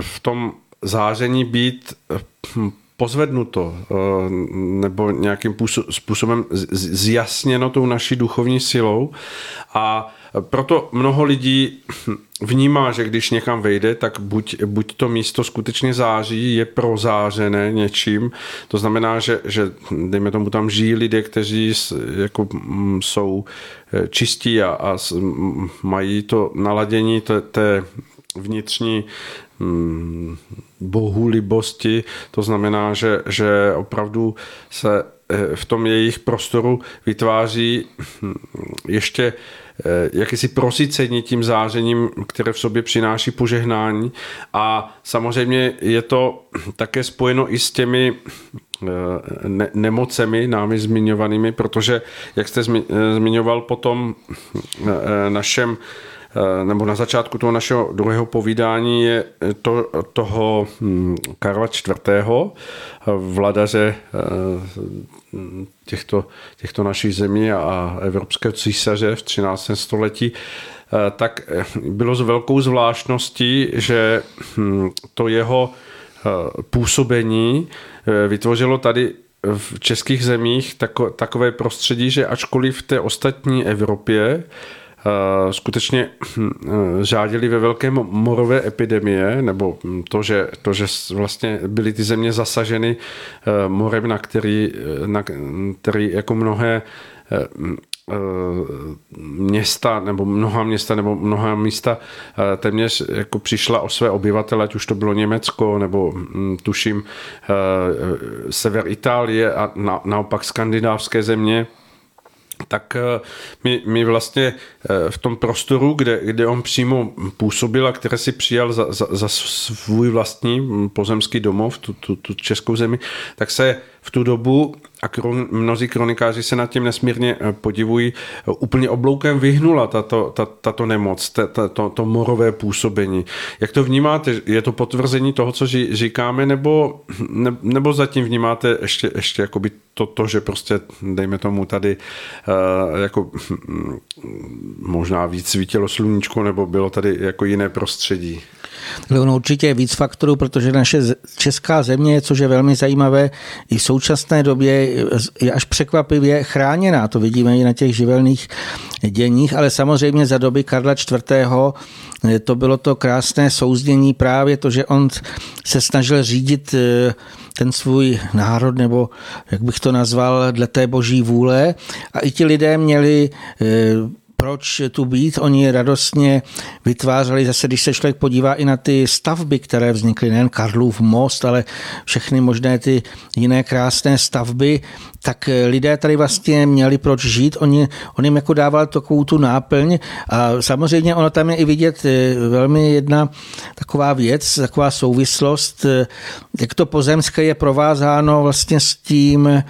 v tom záření být hm, pozvednuto eh, nebo nějakým způsobem zjasněno tou naší duchovní silou. A proto mnoho lidí hm, vnímá, že když někam vejde, tak buď, buď to místo skutečně září, je prozářené něčím, to znamená, že, že dejme tomu tam žijí lidé, kteří jako hm, jsou eh, čistí a, a mají to naladění té, té vnitřní Hmm, bohu libosti, to znamená, že, že opravdu se eh, v tom jejich prostoru vytváří hm, ještě eh, jakýsi prosycení tím zářením, které v sobě přináší požehnání. A samozřejmě je to také spojeno i s těmi eh, ne- nemocemi námi zmiňovanými, protože, jak jste zmiňoval potom našem Eh, nebo na začátku toho našeho druhého povídání je to, toho hm, Karla IV., vladaře eh, těchto, těchto našich zemí a evropského císaře v 13. století, eh, tak bylo s velkou zvláštností, že hm, to jeho působení vytvořilo tady v českých zemích takové prostředí, že ačkoliv v té ostatní Evropě Eh, skutečně žádili hm, ve velké morové epidemie, nebo to, že, to, že vlastně byly ty země zasaženy eh, morem, na který, eh, na který jako mnohé města nebo mnoha města nebo mnoha místa téměř jako přišla o své obyvatele, ať už to bylo Německo nebo hm, tuším sever Itálie a na, naopak skandinávské země, tak eh, my, my vlastně eh, v tom prostoru, kde, kde on přímo působil a které si přijal za, za, za svůj vlastní pozemský domov, tu, tu, tu českou zemi, tak se v tu dobu a kron, mnozí kronikáři se nad tím nesmírně eh, podivují, úplně obloukem vyhnula tato, tato, tato nemoc, tato, to, to morové působení. Jak to vnímáte? Je to potvrzení toho, co říkáme, nebo, ne, nebo zatím vnímáte ještě, ještě jakoby to, to, že prostě, dejme tomu tady, uh, jako hm, možná víc svítilo sluníčko, nebo bylo tady jako jiné prostředí? Ono určitě je víc faktorů, protože naše česká země, což je velmi zajímavé, i v současné době je až překvapivě chráněná. To vidíme i na těch živelných děních, ale samozřejmě za doby Karla IV. to bylo to krásné souznění právě to, že on se snažil řídit eh, ten svůj národ, nebo jak bych to nazval, dle té boží vůle. A i ti lidé měli eh, proč tu být. Oni radostně vytvářeli, zase když se člověk podívá i na ty stavby, které vznikly, nejen Karlův most, ale všechny možné ty jiné krásné stavby, tak lidé tady vlastně měli proč žít, oni, on jim jako dával takovou tu náplň a samozřejmě ono tam je i vidět eh, velmi jedna taková věc, taková souvislost, eh, jak to pozemské je provázáno vlastně s tím eh,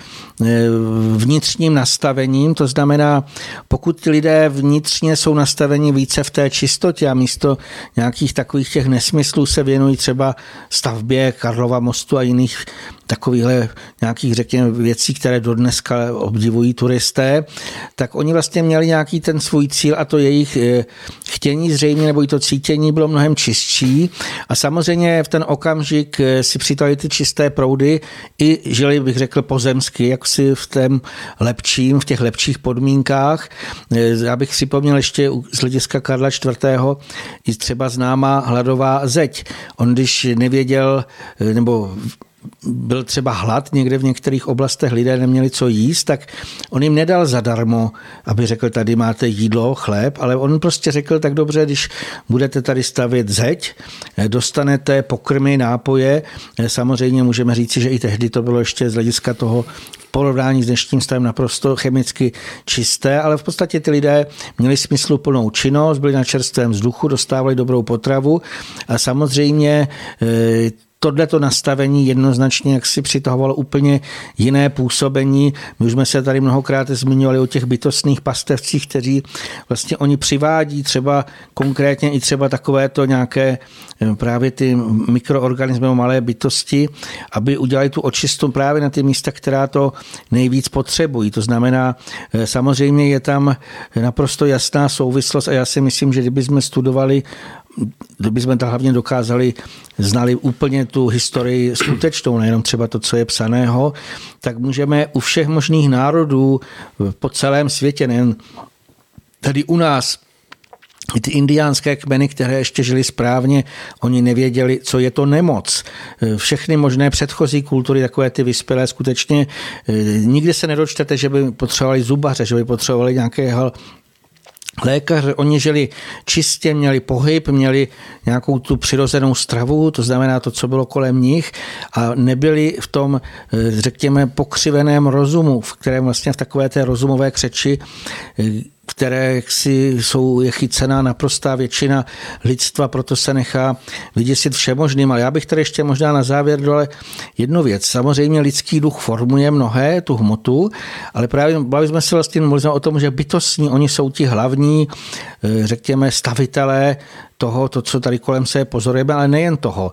vnitřním nastavením, to znamená, pokud lidé vnitřně jsou nastaveni více v té čistotě a místo nějakých takových těch nesmyslů se věnují třeba stavbě Karlova mostu a jiných takovýchhle nějakých, řekněme, věcí, které do dneska obdivují turisté, tak oni vlastně měli nějaký ten svůj cíl a to jejich eh, chtění zřejmě nebo i to cítění bylo mnohem čistší a samozřejmě v ten okamžik eh, si přitali ty čisté proudy i žili, bych řekl, pozemsky, jak si v tom lepším, v těch lepších podmínkách. Eh, já bych připomněl ještě z hlediska Karla IV. i třeba známá hladová zeď. On když nevěděl, nebo byl třeba hlad někde v některých oblastech, lidé neměli co jíst, tak on jim nedal zadarmo, aby řekl, tady máte jídlo, chléb, ale on prostě řekl, tak dobře, když budete tady stavět zeď, dostanete pokrmy, nápoje, samozřejmě můžeme říci, že i tehdy to bylo ještě z hlediska toho porovnání s dnešním stavem naprosto chemicky čisté, ale v podstatě ty lidé měli smysluplnou činnost, byli na čerstvém vzduchu, dostávali dobrou potravu a samozřejmě eh, tohleto nastavení jednoznačně jak si přitahovalo úplně jiné působení. My už jsme se tady mnohokrát zmiňovali o těch bytostných pastevcích, kteří vlastně oni přivádí třeba konkrétně i třeba takovéto nějaké eh, právě ty mikroorganismy, malé bytosti, aby udělali tu očistu právě na ty místa, která to nejvíc potřebují. To znamená, eh, samozřejmě je tam naprosto jasná souvislost a já si myslím, že kdyby jsme studovali kdyby jsme to hlavně dokázali, znali úplně tu historii skutečnou, nejenom třeba to, co je psaného, tak můžeme u všech možných národů po celém světě, nejen tady u nás, ty indiánské kmeny, které ještě žili správně, oni nevěděli, co je to nemoc. Všechny možné předchozí kultury, takové ty vyspělé, skutečně nikdy se nedočtete, že by potřebovali zubaře, že by potřebovali nějakého lékař, oni žili čistě, měli pohyb, měli nějakou tu přirozenou stravu, to znamená to, co bylo kolem nich a nebyli v tom, eh, řekněme, pokřiveném rozumu, v kterém vlastně v takové té rozumové křeči eh, které si jsou, je chycená naprostá většina lidstva, proto se nechá vyděsit všemožným. Ale já bych tady ještě možná na závěr dole jednu věc. Samozřejmě lidský duch formuje mnohé, tu hmotu, ale právě bavili jsme se vlastně možná o tom, že bytostní, oni jsou ti hlavní, eh, řekněme, stavitelé toho, to, co tady kolem se pozorujeme, ale nejen toho.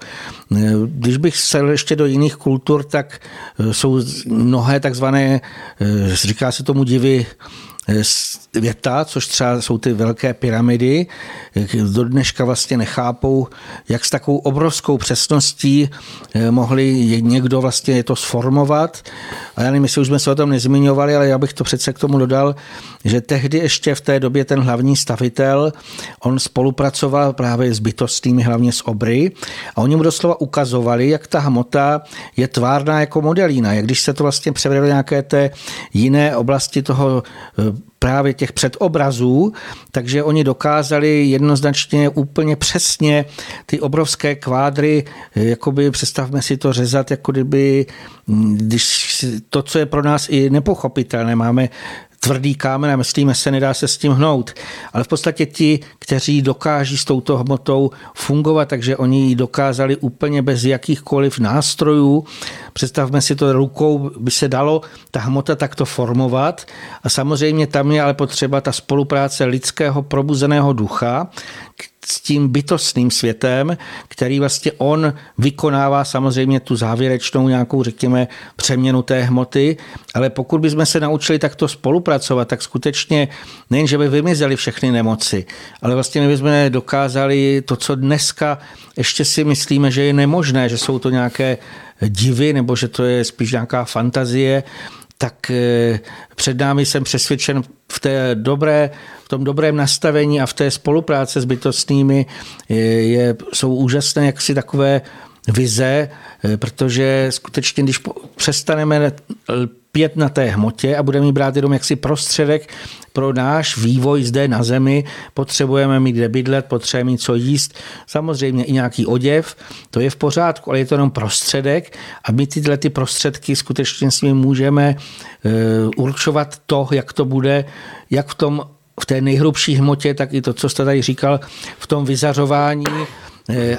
Eh, když bych se ještě do jiných kultur, tak eh, jsou mnohé takzvané, říká se tomu divy, věta, což třeba jsou ty velké pyramidy, do dneška vlastně nechápou, jak s takovou obrovskou přesností eh, mohli někdo vlastně to sformovat. A já nevím, jestli už jsme se o tom nezmiňovali, ale já bych to přece k tomu dodal, že tehdy ještě v té době ten hlavní stavitel, on spolupracoval právě s bytostnými, hlavně s obry, a oni mu doslova ukazovali, jak ta hmota je tvárná jako modelína, jak když se to vlastně převede do nějaké té jiné oblasti toho eh, právě těch předobrazů, takže oni dokázali jednoznačně úplně přesně ty obrovské kvádry, jakoby představme si to řezat, jako kdyby, když to, co je pro nás i nepochopitelné, máme tvrdý kámen a myslíme se, nedá se s tím hnout. Ale v podstatě ti, kteří dokáží s touto hmotou fungovat, takže oni ji dokázali úplně bez jakýchkoliv nástrojů. Představme si to, rukou by se dalo ta hmota takto formovat a samozřejmě tam je ale potřeba ta spolupráce lidského probuzeného ducha, s tím bytostným světem, který vlastně on vykonává samozřejmě tu závěrečnou nějakou, řekněme, přeměnu té hmoty, ale pokud bychom se naučili takto spolupracovat, tak skutečně nejen, že by vymizely všechny nemoci, ale vlastně my bychom dokázali to, co dneska ještě si myslíme, že je nemožné, že jsou to nějaké divy, nebo že to je spíš nějaká fantazie, tak eh, před námi jsem přesvědčen v té dobré, v tom dobrém nastavení a v té spolupráce s bytostnými je, je, jsou úžasné jaksi takové vize, eh, protože skutečně, když přestaneme lpět na té hmotě a budeme ji brát jenom jaksi prostředek pro náš vývoj zde na zemi. Potřebujeme mít kde bydlet, potřebujeme mít co jíst, samozřejmě i nějaký oděv, to je v pořádku, ale je to jenom prostředek a my tyhle ty prostředky skutečně s nimi můžeme uh, určovat to, jak to bude, jak v tom v té nejhrubší hmotě, tak i to, co jste tady říkal, v tom vyzařování,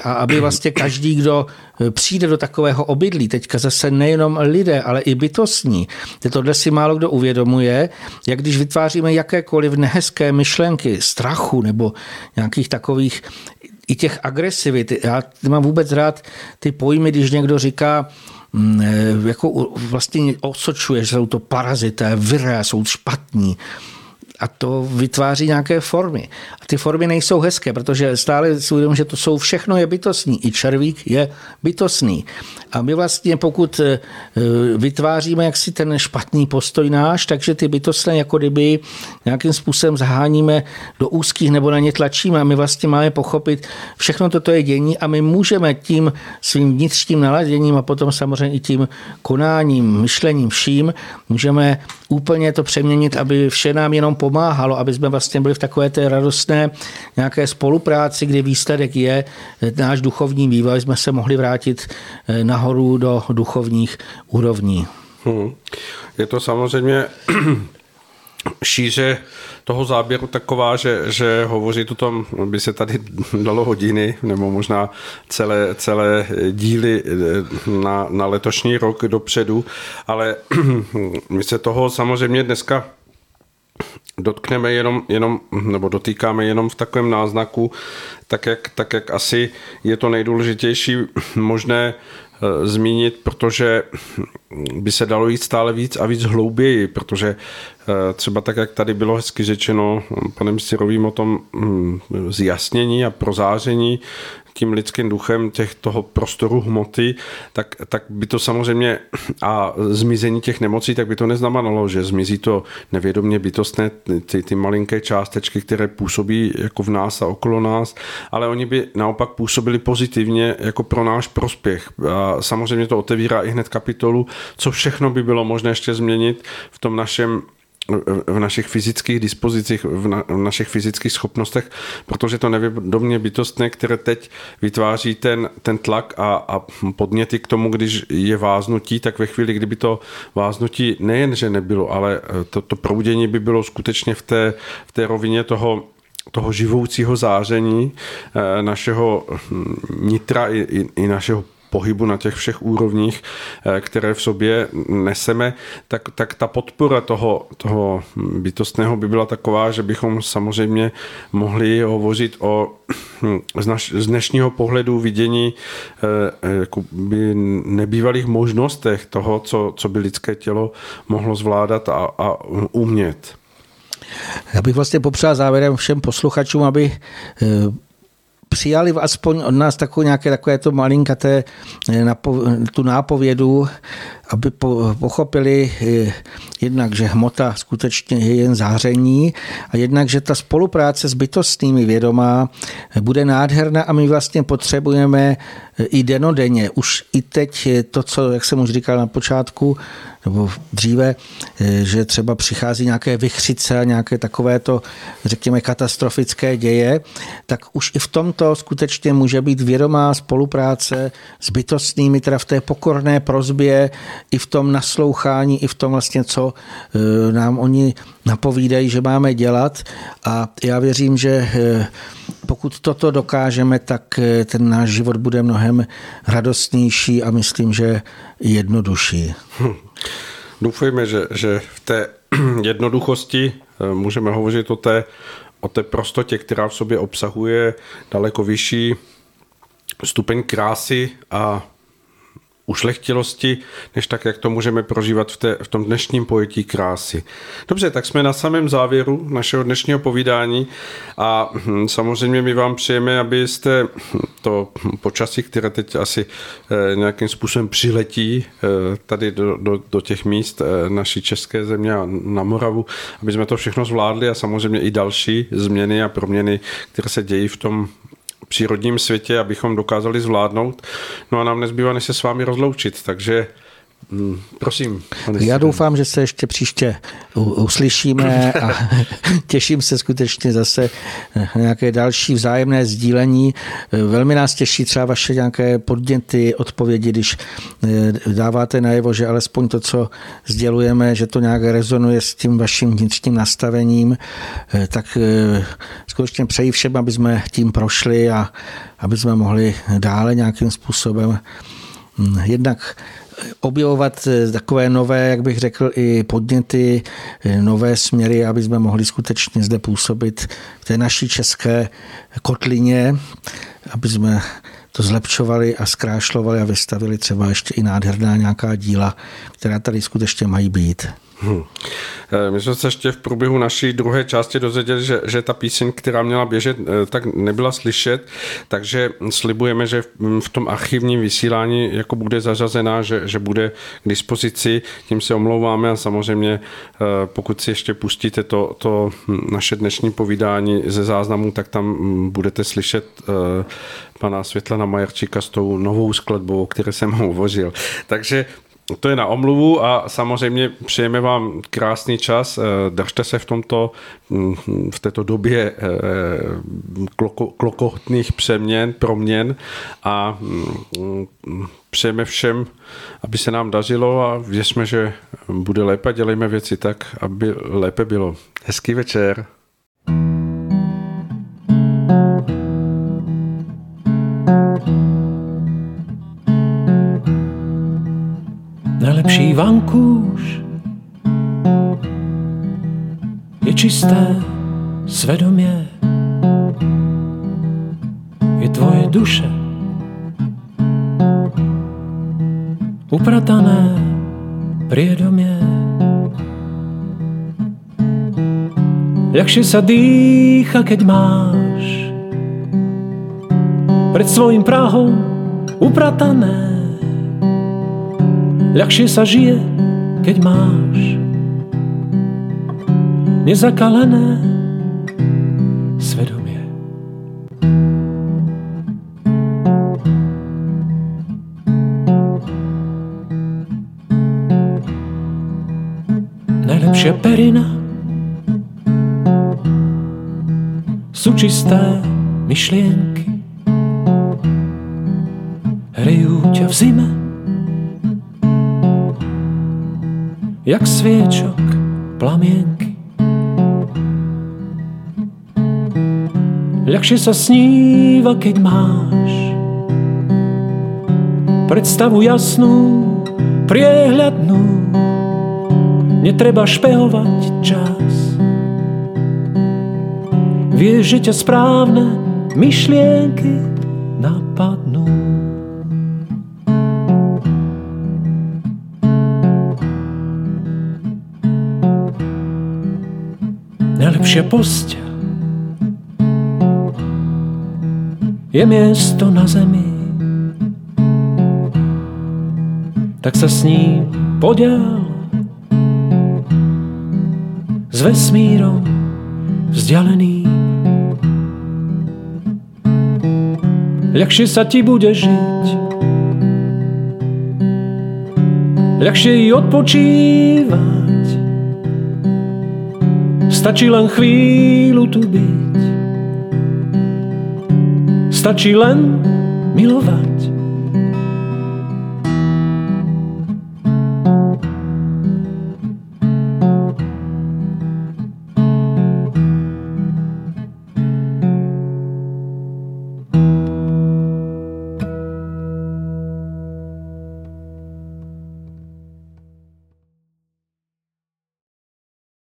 a aby vlastně každý, kdo eh, přijde do takového obydlí, teďka zase nejenom lidé, ale i bytostní, tohle si málo kdo uvědomuje, jak když vytváříme jakékoliv nehezké myšlenky, strachu nebo nějakých takových i těch agresivit. Já mám vůbec rád ty pojmy, když někdo říká, mm, eh, jako vlastně osočuje, že jsou to parazité, vyré, jsou špatní a to vytváří nějaké formy. Ty formy nejsou hezké, protože stále si uvědomím, že to jsou všechno je bytostní. I červík je bytostný. A my vlastně pokud eh, vytváříme jaksi ten špatný postoj náš, takže ty bytostné jako kdyby nějakým způsobem zaháníme do úzkých nebo na ně tlačíme a my vlastně máme pochopit, všechno toto je dění a my můžeme tím svým vnitřním naladěním a potom samozřejmě i tím konáním, myšlením, vším, můžeme úplně to přeměnit, aby vše nám jenom pomáhalo, aby jsme vlastně byli v takové té radostné nějaké spolupráci, kdy výsledek je náš duchovní vývoj, jsme se mohli vrátit eh, nahoru do duchovních úrovní. Hmm. Je to samozřejmě šíře toho záběru taková, že, že hovoří o tom, by se tady dalo hodiny, nebo možná celé, celé díly eh, na, na letošní rok dopředu, ale my se toho samozřejmě dneska dotkneme jenom, jenom, nebo dotýkáme jenom v takovém náznaku, tak jak, tak jak asi je to nejdůležitější možné zmínit, protože by se dalo jít stále víc a víc hlouběji, protože eh, třeba tak, jak tady bylo hezky řečeno panem Sirovým o tom hm, zjasnění a prozáření tím lidským duchem těch toho prostoru hmoty, tak, tak by to samozřejmě a zmizení těch nemocí, tak by to neznamenalo, že zmizí to nevědomě bytostné ty, ty malinké částečky, které působí jako v nás a okolo nás, ale oni by naopak působili pozitivně jako pro náš prospěch. A samozřejmě to otevírá i hned kapitolu, co všechno by bylo možné ještě změnit v tom našem v našich fyzických dispozicích, v, na, v našich fyzických schopnostech, protože to nevědomně bytostné, které teď vytváří ten, ten tlak a, a podněty k tomu, když je váznutí, tak ve chvíli, kdyby to váznutí nejen, že nebylo, ale to, to proudění by bylo skutečně v té, v té rovině toho toho živoucího záření eh, našeho hm, nitra i, i, i našeho pohybu na těch všech úrovních, eh, které v sobě neseme, tak, tak ta podpora toho, toho bytostného by byla taková, že bychom samozřejmě mohli hovořit o hm, z, naš, z dnešního pohledu vidění eh, by nebývalých možnostech toho, co, co by lidské tělo mohlo zvládat a, a umět. Já bych vlastně popřál závěrem všem posluchačům, aby eh, přijali aspoň od nás takové nějaké takové to malinkaté eh, tu nápovědu, aby pochopili eh, jednak, že hmota skutečně je jen záření a jednak, že ta spolupráce s bytostnými vědomá bude nádherná a my vlastně potřebujeme i denodenně, už i teď to, co, jak jsem už říkal na počátku, nebo dříve, eh, že třeba přichází nějaké vychřice a nějaké takovéto, řekněme, katastrofické děje, tak už i v tomto skutečně může být vědomá spolupráce s bytostnými, teda v té pokorné prozbě, i v tom naslouchání, i v tom vlastně, co eh, nám oni napovídají, že máme dělat. A já věřím, že eh, pokud toto dokážeme, tak ten náš život bude mnohem radostnější a myslím, že jednodušší. Hm. Doufejme, že, že v té jednoduchosti eh, můžeme hovořit o té, o té prostotě, která v sobě obsahuje daleko vyšší stupeň krásy a ušlechtilosti, než tak, jak to můžeme prožívat v, té, v tom dnešním pojetí krásy. Dobře, tak jsme na samém závěru našeho dnešního povídání a hm, samozřejmě my vám přejeme, abyste to počasí, které teď asi eh, nějakým způsobem přiletí eh, tady do, do, do těch míst eh, naší české země a na Moravu, aby jsme to všechno zvládli a samozřejmě i další změny a proměny, které se dějí v tom přírodním světě, abychom dokázali zvládnout. No a nám nezbývá, než se s vámi rozloučit, takže Mm, prosím. Já doufám, že se ještě příště uslyšíme a těším se skutečně zase na nějaké další vzájemné sdílení. Velmi nás těší třeba vaše nějaké podněty, odpovědi, když eh, dáváte najevo, že alespoň to, co sdělujeme, že to nějak rezonuje s tím vaším vnitřním nastavením, eh, tak eh, skutečně přeji všem, aby jsme tím prošli a aby jsme mohli dále nějakým způsobem hm, jednak objevovat eh, takové nové, jak bych řekl, i podněty, eh, nové směry, aby jsme mohli skutečně zde působit v té naší české kotlině, aby jsme to zlepšovali a zkrášlovali a vystavili třeba ještě i nádherná nějaká díla, která tady skutečně mají být. Hmm. My jsme se ještě v průběhu naší druhé části dozvěděli, že, že ta píseň, která měla běžet, eh, tak nebyla slyšet, takže slibujeme, že v tom archivním vysílání jako bude zařazená, že, že bude k dispozici, tím se omlouváme a samozřejmě eh, pokud si ještě pustíte to, to naše dnešní povídání ze záznamu, tak tam budete slyšet pana Světlana Majerčíka s tou novou skladbou, o které jsem hovořil. Takže to je na omluvu a samozřejmě přejeme vám krásný čas. Eh, držte se v tomto, mm, v této době eh, klokotných přeměn, proměn a mm, přejeme všem, aby se nám dařilo a věřme, že bude lépe. Dělejme věci tak, aby lépe bylo. Hezký večer. Nejlepší vankůž je čisté svedomě, je tvoje duše upratané priedomie. Ľahšie sa dýcha, keď máš pred svojim prahom upratané ľahšie sa žije, keď máš nezakalené svedomie. Najlepšia perina sú čisté myšlienky. Jak sviečok plamienky. Ľahšie sa sníva, keď máš predstavu jasnú, priehľadnú. Netreba špehovať čas. Vieš, že ťa správne myšlienky najlepšia postel je miesto na zemi. Tak sa s ním podiel s vesmírom vzdialený. Ľahšie sa ti bude žiť, ľahšie i odpočívať Stačí len chvíľu tu byť. Stačí len milovať.